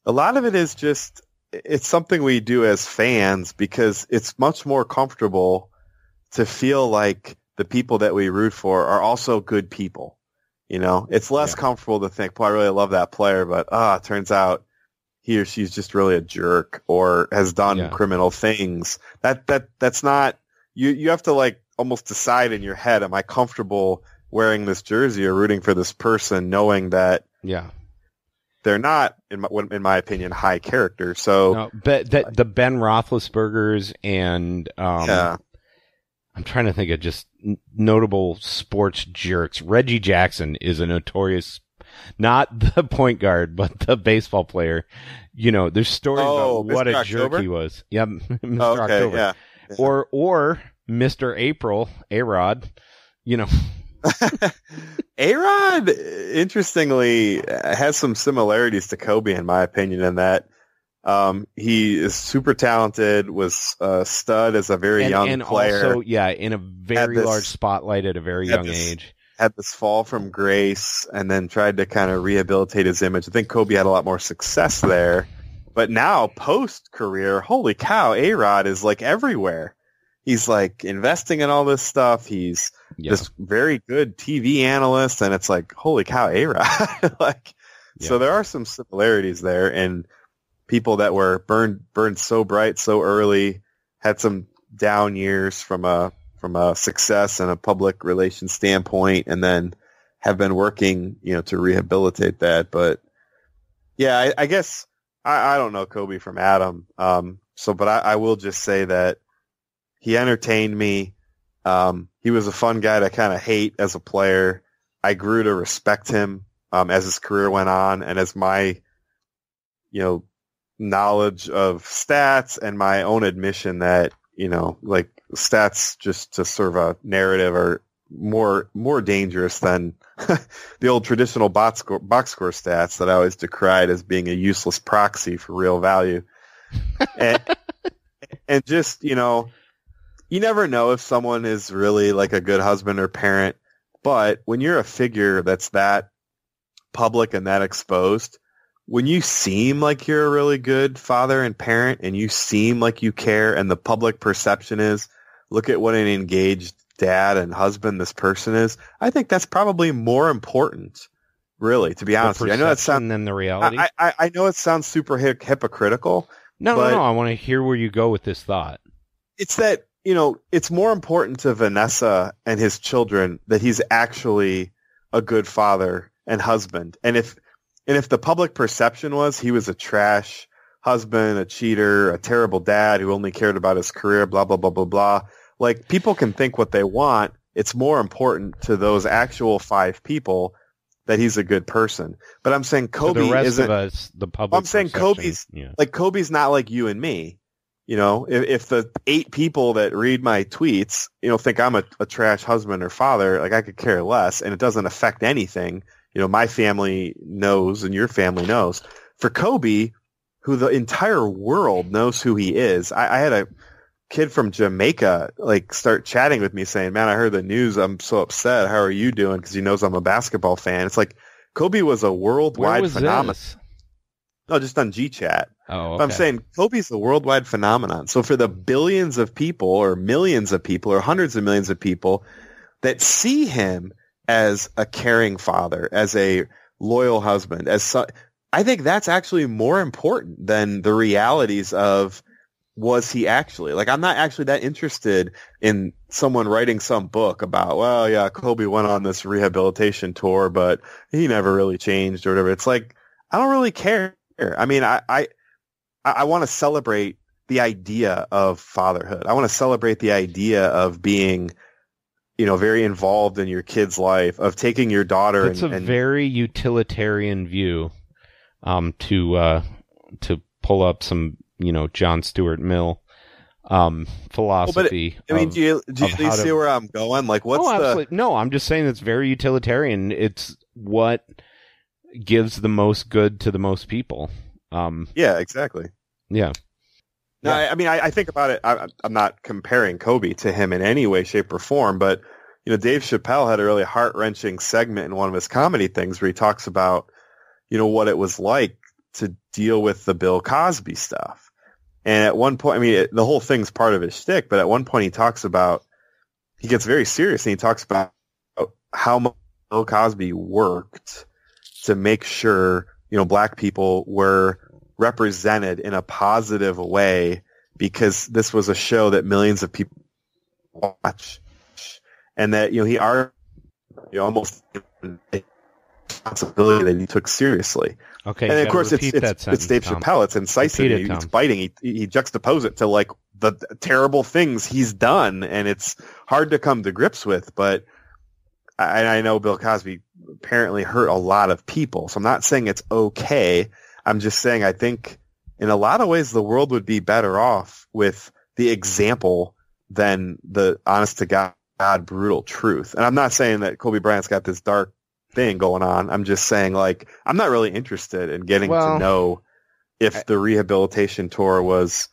a lot of it is just it's something we do as fans because it's much more comfortable to feel like the people that we root for are also good people. You know, it's less Yeah. comfortable to think, "Well, I really love that player," but ah, it turns out he or she's just really a jerk or has done Yeah. criminal things. That that that's not you. You have to like almost decide in your head, "Am I comfortable wearing this jersey or rooting for this person, knowing that Yeah. they're not, in my, in my opinion, high character. So No, but that the Ben Roethlisbergers and um, yeah, I'm trying to think of just n- notable sports jerks. Reggie Jackson is a notorious, not the point guard, but the baseball player. You know, there's stories Oh, about what Mr. a jerk he was. Yeah, Mr. Oh, okay, October. yeah. Or or Mr. April, A Rod. You know, A-Rod, interestingly, has some similarities to Kobe, in my opinion, in that um, he is super talented, was a stud as a very and, young and player, also yeah, in a very this- large spotlight at a very young this- age. had this fall from grace, and then tried to kind of rehabilitate his image. I think Kobe had a lot more success there. But now, post-career, holy cow, A-Rod is like everywhere. He's like investing in all this stuff. He's Yeah. this very good TV analyst, and it's like, holy cow, A-Rod. like, so there are some similarities there, and people that were burned burned so bright so early had some down years from a from a success and a public relations standpoint, and then have been working, you know, to rehabilitate that. But yeah, I, I guess I, I don't know Kobe from Adam. Um, so, but I, I will just say that he entertained me. Um, he was a fun guy to kind of hate as a player. I grew to respect him um, as his career went on, and as my, you know, knowledge of stats and my own admission that you know, like stats just to serve a narrative are more more dangerous than the old traditional box score, box score stats that I always decried as being a useless proxy for real value. and, and just, you know, you never know if someone is really like a good husband or parent, but when you're a figure that's that public and that exposed, when you seem like you're a really good father and parent and you seem like you care and the public perception is, look at what an engaged dad and husband this person is, I think that's probably more important, really, to be honest with you. I know that sounds, than the reality. I, I, I know it sounds super hypocritical, no, no, no. I want to hear where you go with this thought. it's that you know it's more important to Vanessa and his children that he's actually a good father and husband. And if and if the public perception was he was a trash husband, a cheater, a terrible dad who only cared about his career, blah blah blah blah blah, like people can think what they want. It's more important to those actual five people that he's a good person. But I'm saying Kobe the rest isn't of us, the public. I'm saying Kobe's- Yeah. like Kobe's not like you and me. You know, if, if the eight people that read my tweets, you know, think I'm a, a trash husband or father, like I could care less, and it doesn't affect anything. You know, my family knows, and your family knows. For Kobe, who the entire world knows who he is, I, I had a kid from Jamaica like start chatting with me saying, "Man, I heard the news. I'm so upset. How are you doing?" Because he knows I'm a basketball fan. It's like Kobe was a worldwide was phenomenon. this? No, just on GChat. Oh, But I'm saying Kobe's a worldwide phenomenon. So for the billions of people or millions of people or hundreds of millions of people that see him as a caring father, as a loyal husband, as su- I think that's actually more important than the realities of was he actually like I'm not actually that interested in someone writing some book about well yeah Kobe went on this rehabilitation tour but he never really changed or whatever. It's like I don't really care. I mean I I, I want to celebrate the idea of fatherhood. I want to celebrate the idea of being you know very involved in your kid's life of taking your daughter It's and, a and very utilitarian view. Um, to uh, to pull up some, you know, John Stuart Mill, um, philosophy. But I mean, of- do you, do you, do you see to- where I'm going? Like, what's oh, the? No, I'm just saying it's very utilitarian. It's what gives the most good to the most people. Um, Yeah, exactly. yeah. No, Yeah. I, I mean, I, I think about it. I, I'm not comparing Kobe to him in any way, shape, or form, but you know, Dave Chappelle had a really heart wrenching segment in one of his comedy things where he talks about, you know, what it was like to deal with the Bill Cosby stuff. And at one point, I mean, it, the whole thing's part of his shtick, but at one point he talks about, he gets very serious and he talks about how much Bill Cosby worked to make sure, you know, black people were represented in a positive way because this was a show that millions of people watch and that, you know, he are you know, almost responsibility that he took seriously. Okay. and of course, it's repeat that it's, it's Dave Tom. Chappelle. It's incisive. It, it's biting. He, he juxtapose it to like the terrible things he's done, and it's hard to come to grips with. But I, I know Bill Cosby apparently hurt a lot of people, so I'm not saying it's okay. I'm just saying I think in a lot of ways the world would be better off with the example than the honest to God brutal truth. And I'm not saying that Kobe Bryant's got this dark thing going on. I'm just saying like I'm not really interested in getting Well, to know if the rehabilitation tour was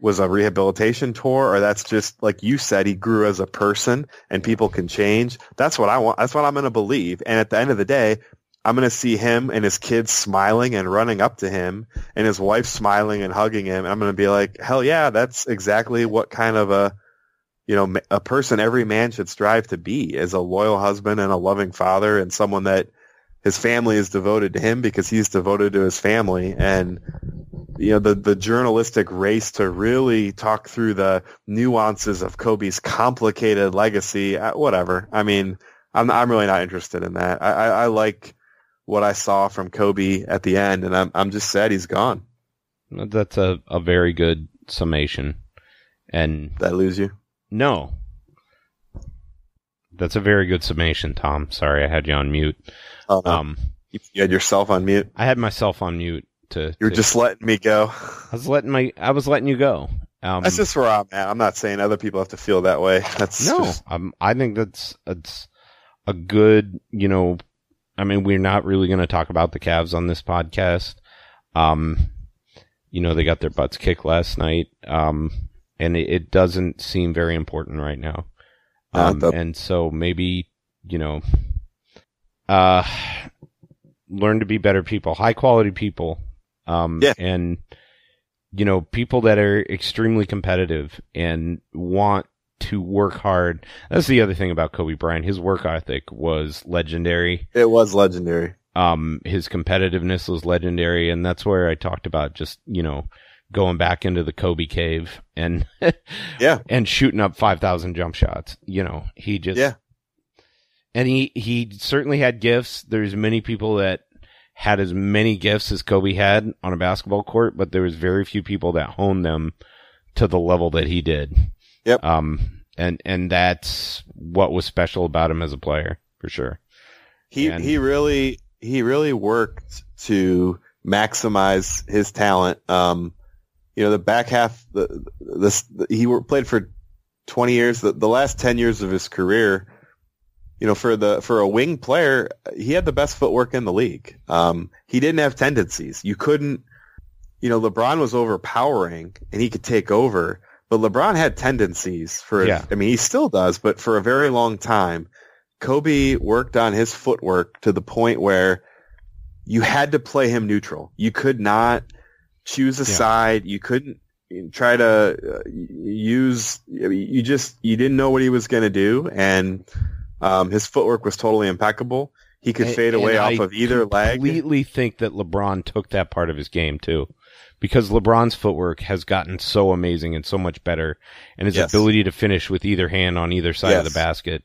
was a rehabilitation tour or that's just like you said he grew as a person and people can change. That's what I want. That's what I'm going to believe. And at the end of the day, I'm going to see him and his kids smiling and running up to him and his wife smiling and hugging him. And I'm going to be like, hell yeah, that's exactly what kind of a, you know, a person every man should strive to be as a loyal husband and a loving father and someone that his family is devoted to him because he's devoted to his family. And, you know, the, the journalistic race to really talk through the nuances of Kobe's complicated legacy, uh, whatever. I mean, I'm, I'm really not interested in that. I, I, I like what I saw from Kobe at the end, and I'm, I'm just sad he's gone. That's a, a very good summation. And Did I lose you? no. That's a very good summation, Tom. Sorry, I had you on mute. Oh, no. Um, you, had yourself on mute. I had myself on mute to. you're to- just letting me go. I was letting my. I was letting you go. Um, That's just where I'm at. I'm not saying other people have to feel that way. That's no. just, Um, I think that's it's a good. You know, I mean, we're not really going to talk about the Cavs on this podcast. Um, you know, they got their butts kicked last night. Um, and it, it doesn't seem very important right now. Um, the- and so maybe you know, uh, learn to be better people, high quality people. Um, Yeah. and you know, people that are extremely competitive and want to work hard. That's the other thing about Kobe Bryant. His work ethic was legendary. it was legendary. Um, his competitiveness was legendary. And that's where I talked about just, you know, going back into the Kobe cave and, Yeah. and shooting up 5,000 jump shots. You know, he just, Yeah. and he, he certainly had gifts. There's many people that had as many gifts as Kobe had on a basketball court, but there was very few people that honed them to the level that he did. Yep. Um, and, and that's what was special about him as a player, for sure. He And- he really he really worked to maximize his talent. Um, you know, the back half, the this he played for twenty years. The, the last ten years of his career, you know, for the for a wing player, he had the best footwork in the league. Um, he didn't have tendencies. You couldn't, you know, LeBron was overpowering and he could take over, but LeBron had tendencies for. Yeah. I mean, he still does, but for a very long time. Kobe worked on his footwork to the point where you had to play him neutral. You could not choose a Yeah. side. You couldn't try to uh, use. I mean, You just you didn't know what he was going to do, and um, his footwork was totally impeccable. He could And- fade away off I of either leg. completely think that LeBron took that part of his game too. Because LeBron's footwork has gotten so amazing and so much better, and his Yes. ability to finish with either hand on either side of the basket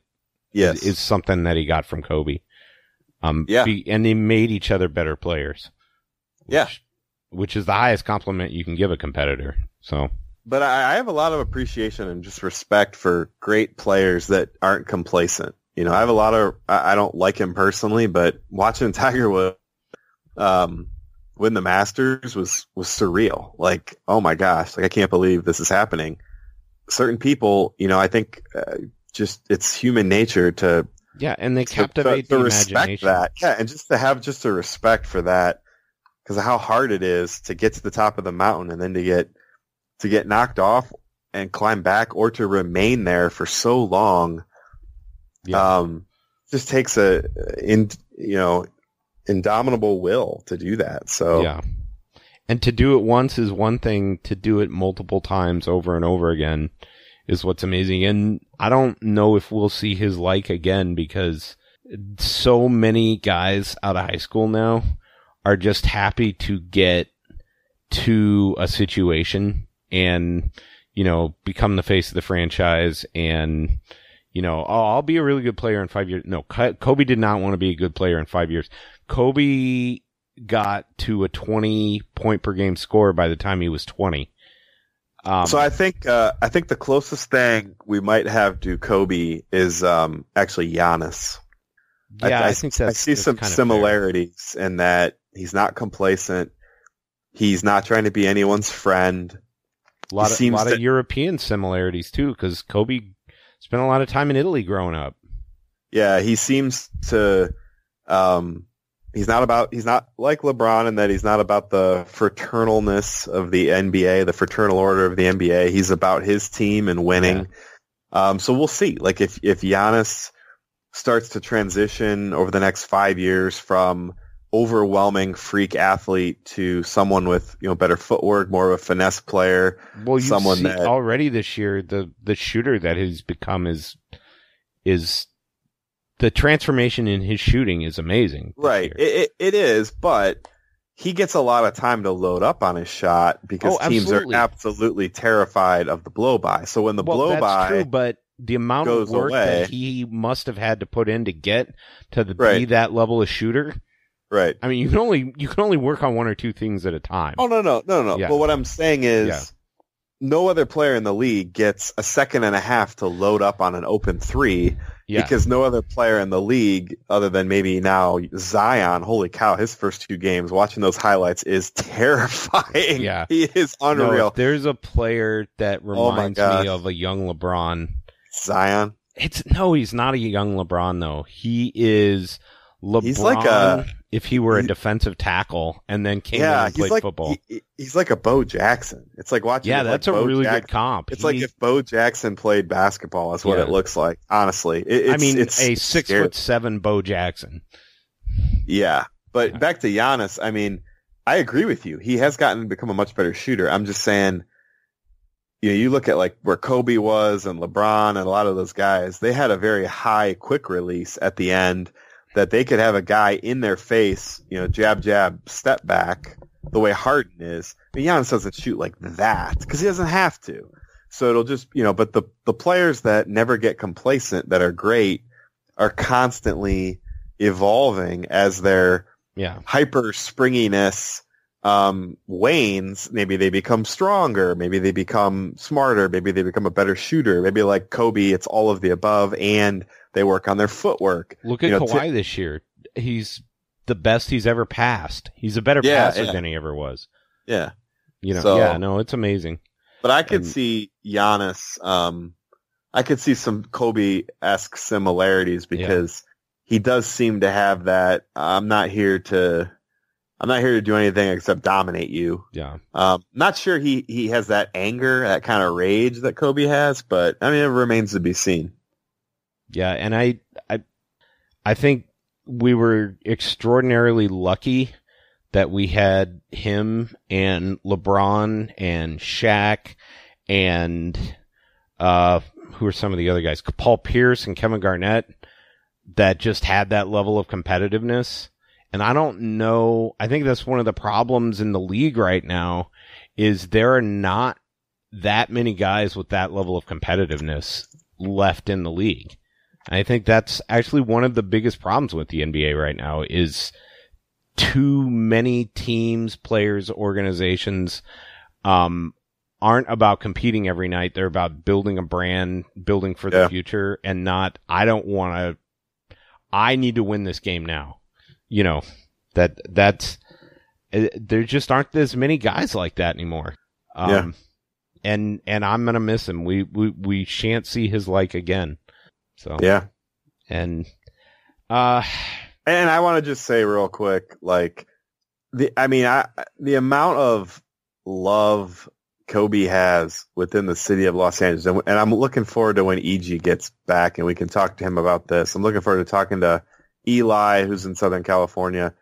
Yes, is something that he got from Kobe. Um, Yeah. be- and they made each other better players. Which, Yeah. Which is the highest compliment you can give a competitor. So, but I, I have a lot of appreciation and just respect for great players that aren't complacent. You know, I have a lot of. I, I don't like him personally, but watching Tiger Woods um, win the Masters was was surreal. Like, oh my gosh, like I can't believe this is happening. Certain people, you know, I think uh, just it's human nature to yeah, and they to- captivate to, to the respect imagination. that. Yeah, and just to have just a respect for that because of how hard it is to get to the top of the mountain and then to get to get knocked off and climb back or to remain there for so long. Yeah. Um, just takes a in you know indomitable will to do that. So Yeah. And to do it once is one thing, to do it multiple times over and over again is what's amazing. And I don't know if we'll see his like again because so many guys out of high school now are just happy to get to a situation and, you know, become the face of the franchise and, you know, oh, I'll be a really good player in five years. No, Kobe did not want to be a good player in five years. Kobe got to a 20 point per game score by the time he was 20. Um, so I think uh, I think the closest thing we might have to Kobe is um, actually Giannis. Yeah, I, I, I think I see some similarities fair. in that he's not complacent. He's not trying to be anyone's friend. A lot, of, a lot to, of European similarities too, because Kobe spent a lot of time in Italy growing up. Yeah, he seems to um, he's not about he's not like LeBron in that he's not about the fraternalness of the NBA, the fraternal order of the NBA. He's about his team and winning. Yeah. Um, so we'll see. Like if if Giannis starts to transition over the next five years from overwhelming freak athlete to someone with you know better footwork, more of a finesse player. Well, you someone see that already this year the the shooter that he's become is is the transformation in his shooting is amazing. Right. It, it, it is, but he gets a lot of time to load up on his shot because oh, teams are absolutely terrified of the blow by. So when the well, blow by true, but the amount of work away, that he must have had to put in to get to the, right. be that level of shooter. Right. I mean, you can only you can only work on one or two things at a time. Oh no no no no. Yeah. But what I'm saying is, yeah. no other player in the league gets a second and a half to load up on an open three yeah. Because no other player in the league, other than maybe now Zion, holy cow, his first two games, watching those highlights is terrifying. Yeah. He is unreal. No, there's a player that oh reminds oh me of a young LeBron. Zion? It's no, he's not a young LeBron though. He is LeBron. He's like a if he were a defensive tackle and then came yeah, in and played like, football. He, he's like a Bo Jackson. It's like watching. Yeah, that's like a Bo really Jackson. good comp. It's he, like if Bo Jackson played basketball. That's what yeah. it looks like. Honestly, it, I mean, it's a six scary. foot seven Bo Jackson. Yeah, but yeah. back to Giannis. I mean, I agree with you. He has gotten to become a much better shooter. I'm just saying. You know, you look at like where Kobe was and LeBron and a lot of those guys, they had a very high quick release at the end that they could have a guy in their face, you know, jab, jab, step back, the way Harden is. But Giannis doesn't shoot like that because he doesn't have to. So it'll just, you know, but the, the players that never get complacent that are great are constantly evolving as their yeah. hyper springiness um, wanes. Maybe they become stronger. Maybe they become smarter. Maybe they become a better shooter. Maybe like Kobe, it's all of the above and they work on their footwork. Look at you know, Kawhi t- this year. He's the best he's ever passed. He's a better yeah, passer yeah. than he ever was. Yeah. You know, so, yeah, no, it's amazing. But I could and, see Giannis, um, I could see some Kobe-esque similarities because yeah. he does seem to have that, I'm not here to, I'm not here to do anything except dominate you. Yeah. Um, not sure he, he has that anger, that kind of rage that Kobe has, but I mean, it remains to be seen. Yeah, and I, I, I think we were extraordinarily lucky that we had him and LeBron and Shaq and uh, who are some of the other guys? Paul Pierce and Kevin Garnett that just had that level of competitiveness. And I don't know. I think that's one of the problems in the league right now is there are not that many guys with that level of competitiveness left in the league. I think that's actually one of the biggest problems with the NBA right now is too many teams, players, organizations, um, aren't about competing every night. They're about building a brand, building for the future and not, I don't want to, I need to win this game now. You know, that, that's, uh, there just aren't as many guys like that anymore. Um, yeah. and, and I'm to miss him. We, we, we shan't see his like again. So yeah, and uh, and I want to just say real quick, like the I mean, I the amount of love Kobe has within the city of Los Angeles, and, and I'm looking forward to when EG gets back and we can talk to him about this. I'm looking forward to talking to Eli, who's in Southern California.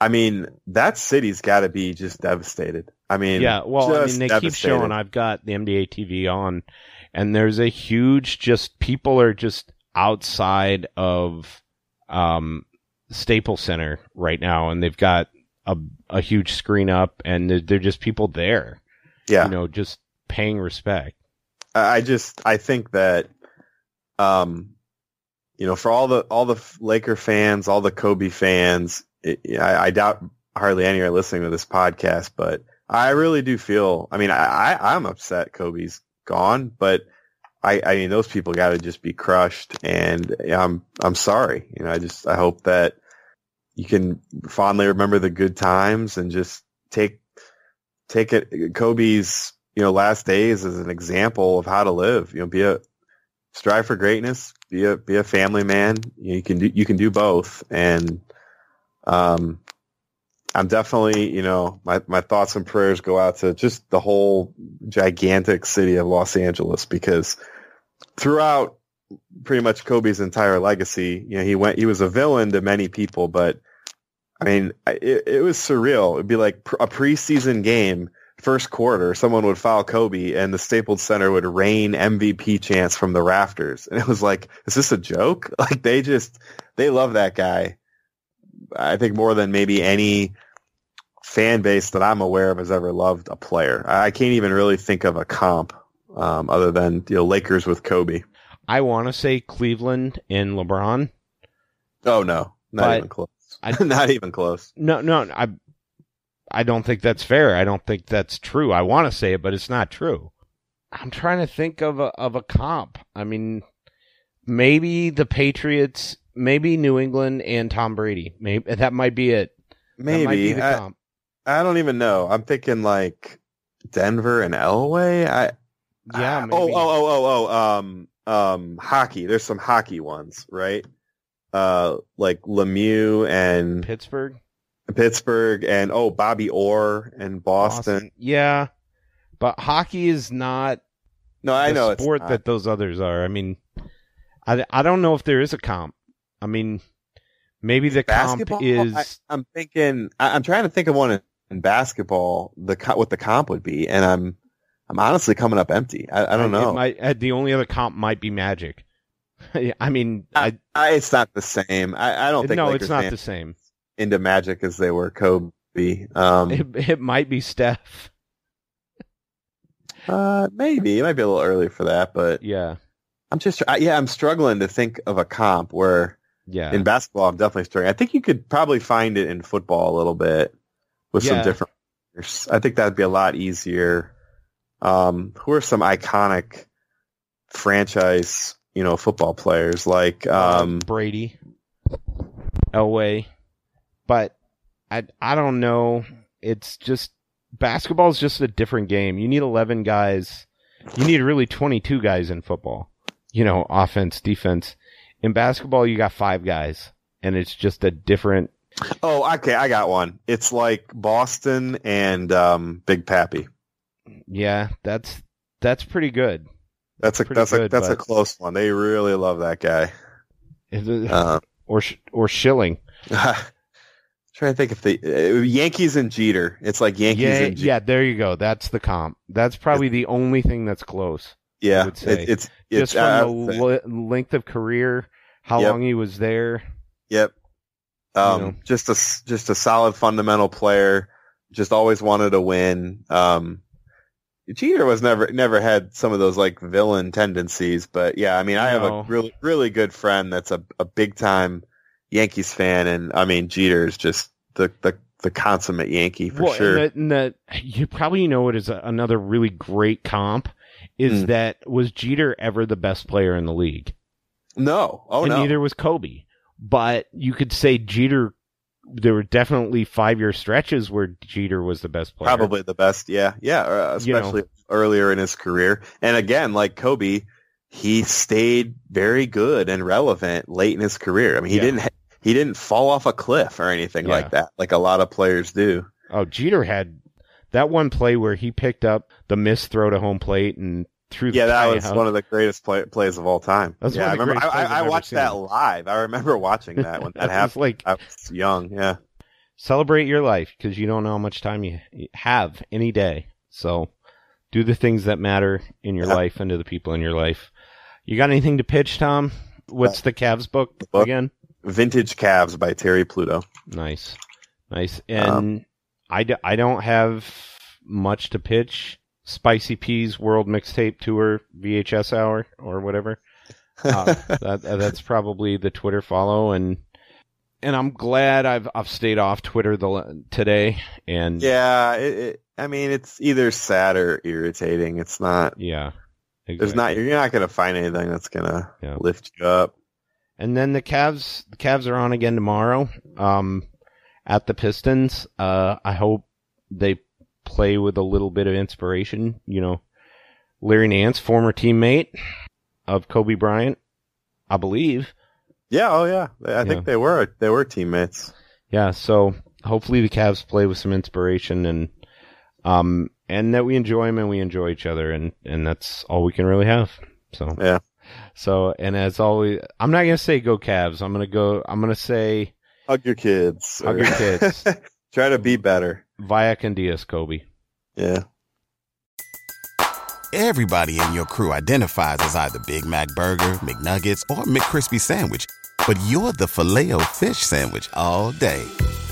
I mean, that city's got to be just devastated. I mean, yeah. Well, I mean, they keep showing. I've got the NBA TV on, and there's a huge just people are just outside of um, Staples Center right now, and they've got a a huge screen up, and they're, they're just people there. Yeah, you know, just paying respect. I just I think that um, you know, for all the all the Laker fans, all the Kobe fans, it, I, I doubt hardly any are listening to this podcast, but I really do feel. I mean, I, I I'm upset Kobe's gone, but I I mean those people got to just be crushed, and I'm I'm sorry. You know, I just I hope that you can fondly remember the good times and just take take it Kobe's you know last days as an example of how to live. You know, be a strive for greatness, be a be a family man. You can do you can do both, and um, I'm definitely you know my my thoughts and prayers go out to just the whole gigantic city of Los Angeles because throughout pretty much Kobe's entire legacy, you know, he went he was a villain to many people, but I mean, it, it was surreal. It'd be like a preseason game, first quarter, someone would foul Kobe, and the Staples Center would rain MVP chants from the rafters, and it was like, is this a joke? Like they just they love that guy. I think more than maybe any fan base that I'm aware of has ever loved a player. I can't even really think of a comp um, other than you know Lakers with Kobe. I want to say Cleveland and LeBron. Oh no, not even close. I- not even close. No, no, I, I don't think that's fair. I don't think that's true. I want to say it, but it's not true. I'm trying to think of a of a comp. I mean, maybe the Patriots, maybe New England and Tom Brady. Maybe that might be it. That might be Maybe the I, comp. I don't even know. I'm thinking like Denver and Elway. I Yeah, I- maybe. oh oh oh oh oh um um hockey. There's some hockey ones, right? Uh, like Lemieux and Pittsburgh, Pittsburgh, and oh Bobby Orr and Boston. Yeah, but hockey is not No, I the know sport that those others are. I mean, I, I don't know if there is a comp. I mean, maybe the basketball. comp is I, I'm thinking. I, I'm trying to think of one in, basketball. The what the comp would be, and I'm I'm honestly coming up empty. I, I don't know. might, uh, the only other comp might be Magic. I mean, uh, I, I, it's not the same. I, I don't uh, think no, Lakers it's not fans the same. Into Magic as they were Kobe. Um, It, it might be Steph. uh, maybe it might be a little early for that, but Yeah, I'm just I, yeah, I'm struggling to think of a comp where yeah. in basketball I'm definitely struggling. I think you could probably find it in football a little bit with Yeah. some different. I think that'd be a lot easier. Um, who are some iconic franchise, you know, football players like um, Brady, Elway, but I I don't know. It's just basketball is just a different game. You need eleven guys. You need really twenty two guys in football. You know, offense, defense. In basketball, you got five guys, and it's just a different. Oh, okay, I got one. It's like Boston and um, Big Papi. Yeah, that's that's pretty good. That's a Pretty that's a good, that's a close one. They really love that guy. It- Uh, or Sh- or Schilling. trying to think if the uh, Yankees and Jeter. It's like Yankees Yeah, and Jeter. yeah. There you go. That's the comp. That's probably the only thing that's close. Yeah. It, it's it's just from would the le- length of career, how Yep. long he was there. Yep. Um, know. just a just a solid fundamental player. Just always wanted to win. Um, Jeter was never never had some of those like villain tendencies, but yeah, I mean, I have No. a really really good friend that's a a big time Yankees fan, and I mean, Jeter is just the the the consummate Yankee for well, sure. and the, and you probably know it is a, another really great comp. Is Hmm. that was Jeter ever the best player in the league? no, oh and no, neither was Kobe. But you could say Jeter. There were definitely five year stretches where Jeter was the best player. Probably the best, yeah, yeah, uh, You know. especially earlier in his career. And again, like Kobe, he stayed very good and relevant late in his career. I mean, he Yeah. didn't he didn't fall off a cliff or anything Yeah. like that, like a lot of players do. Oh, Jeter had that one play where he picked up the missed throw to home plate and threw. The Yeah, that was out. one of the greatest play- plays of all time. That's yeah, one of the I remember. I, I, I watched that live. I remember watching that when that happened. like I was young. Yeah. celebrate your life because you don't know how much time you you have any day. So do the things that matter in your Yeah. life and to the people in your life. You got anything to pitch, Tom? What's the Cavs book book? again? Vintage Cavs by Terry Pluto. Nice, nice. And Um, I, d- I don't have much to pitch. Spicy Peas World Mixtape Tour VHS Hour or whatever. uh, that, that's probably the Twitter follow, and and I'm glad I've I've stayed off Twitter the today. And yeah, it, it, I mean, it's either sad or irritating. It's not. Yeah, exactly. there's not. You're not going to find anything that's going to yeah. lift you up. And then the Cavs, the Cavs are on again tomorrow. Um, at the Pistons. Uh, I hope they play with a little bit of inspiration. You know, Larry Nance, former teammate of Kobe Bryant, I believe. Yeah, oh yeah. I think they were they were teammates. Yeah, so hopefully the Cavs play with some inspiration and um and that we enjoy them and we enjoy each other and and that's all we can really have. So Yeah. So and as always, I'm not gonna say go Cavs. I'm gonna go. I'm gonna say hug your kids. Hug your kids. Try to be better. Via Candias, Kobe. Yeah. Everybody in your crew identifies as either Big Mac Burger, McNuggets, or McCrispy Sandwich, but you're the Filet-O-Fish Sandwich all day.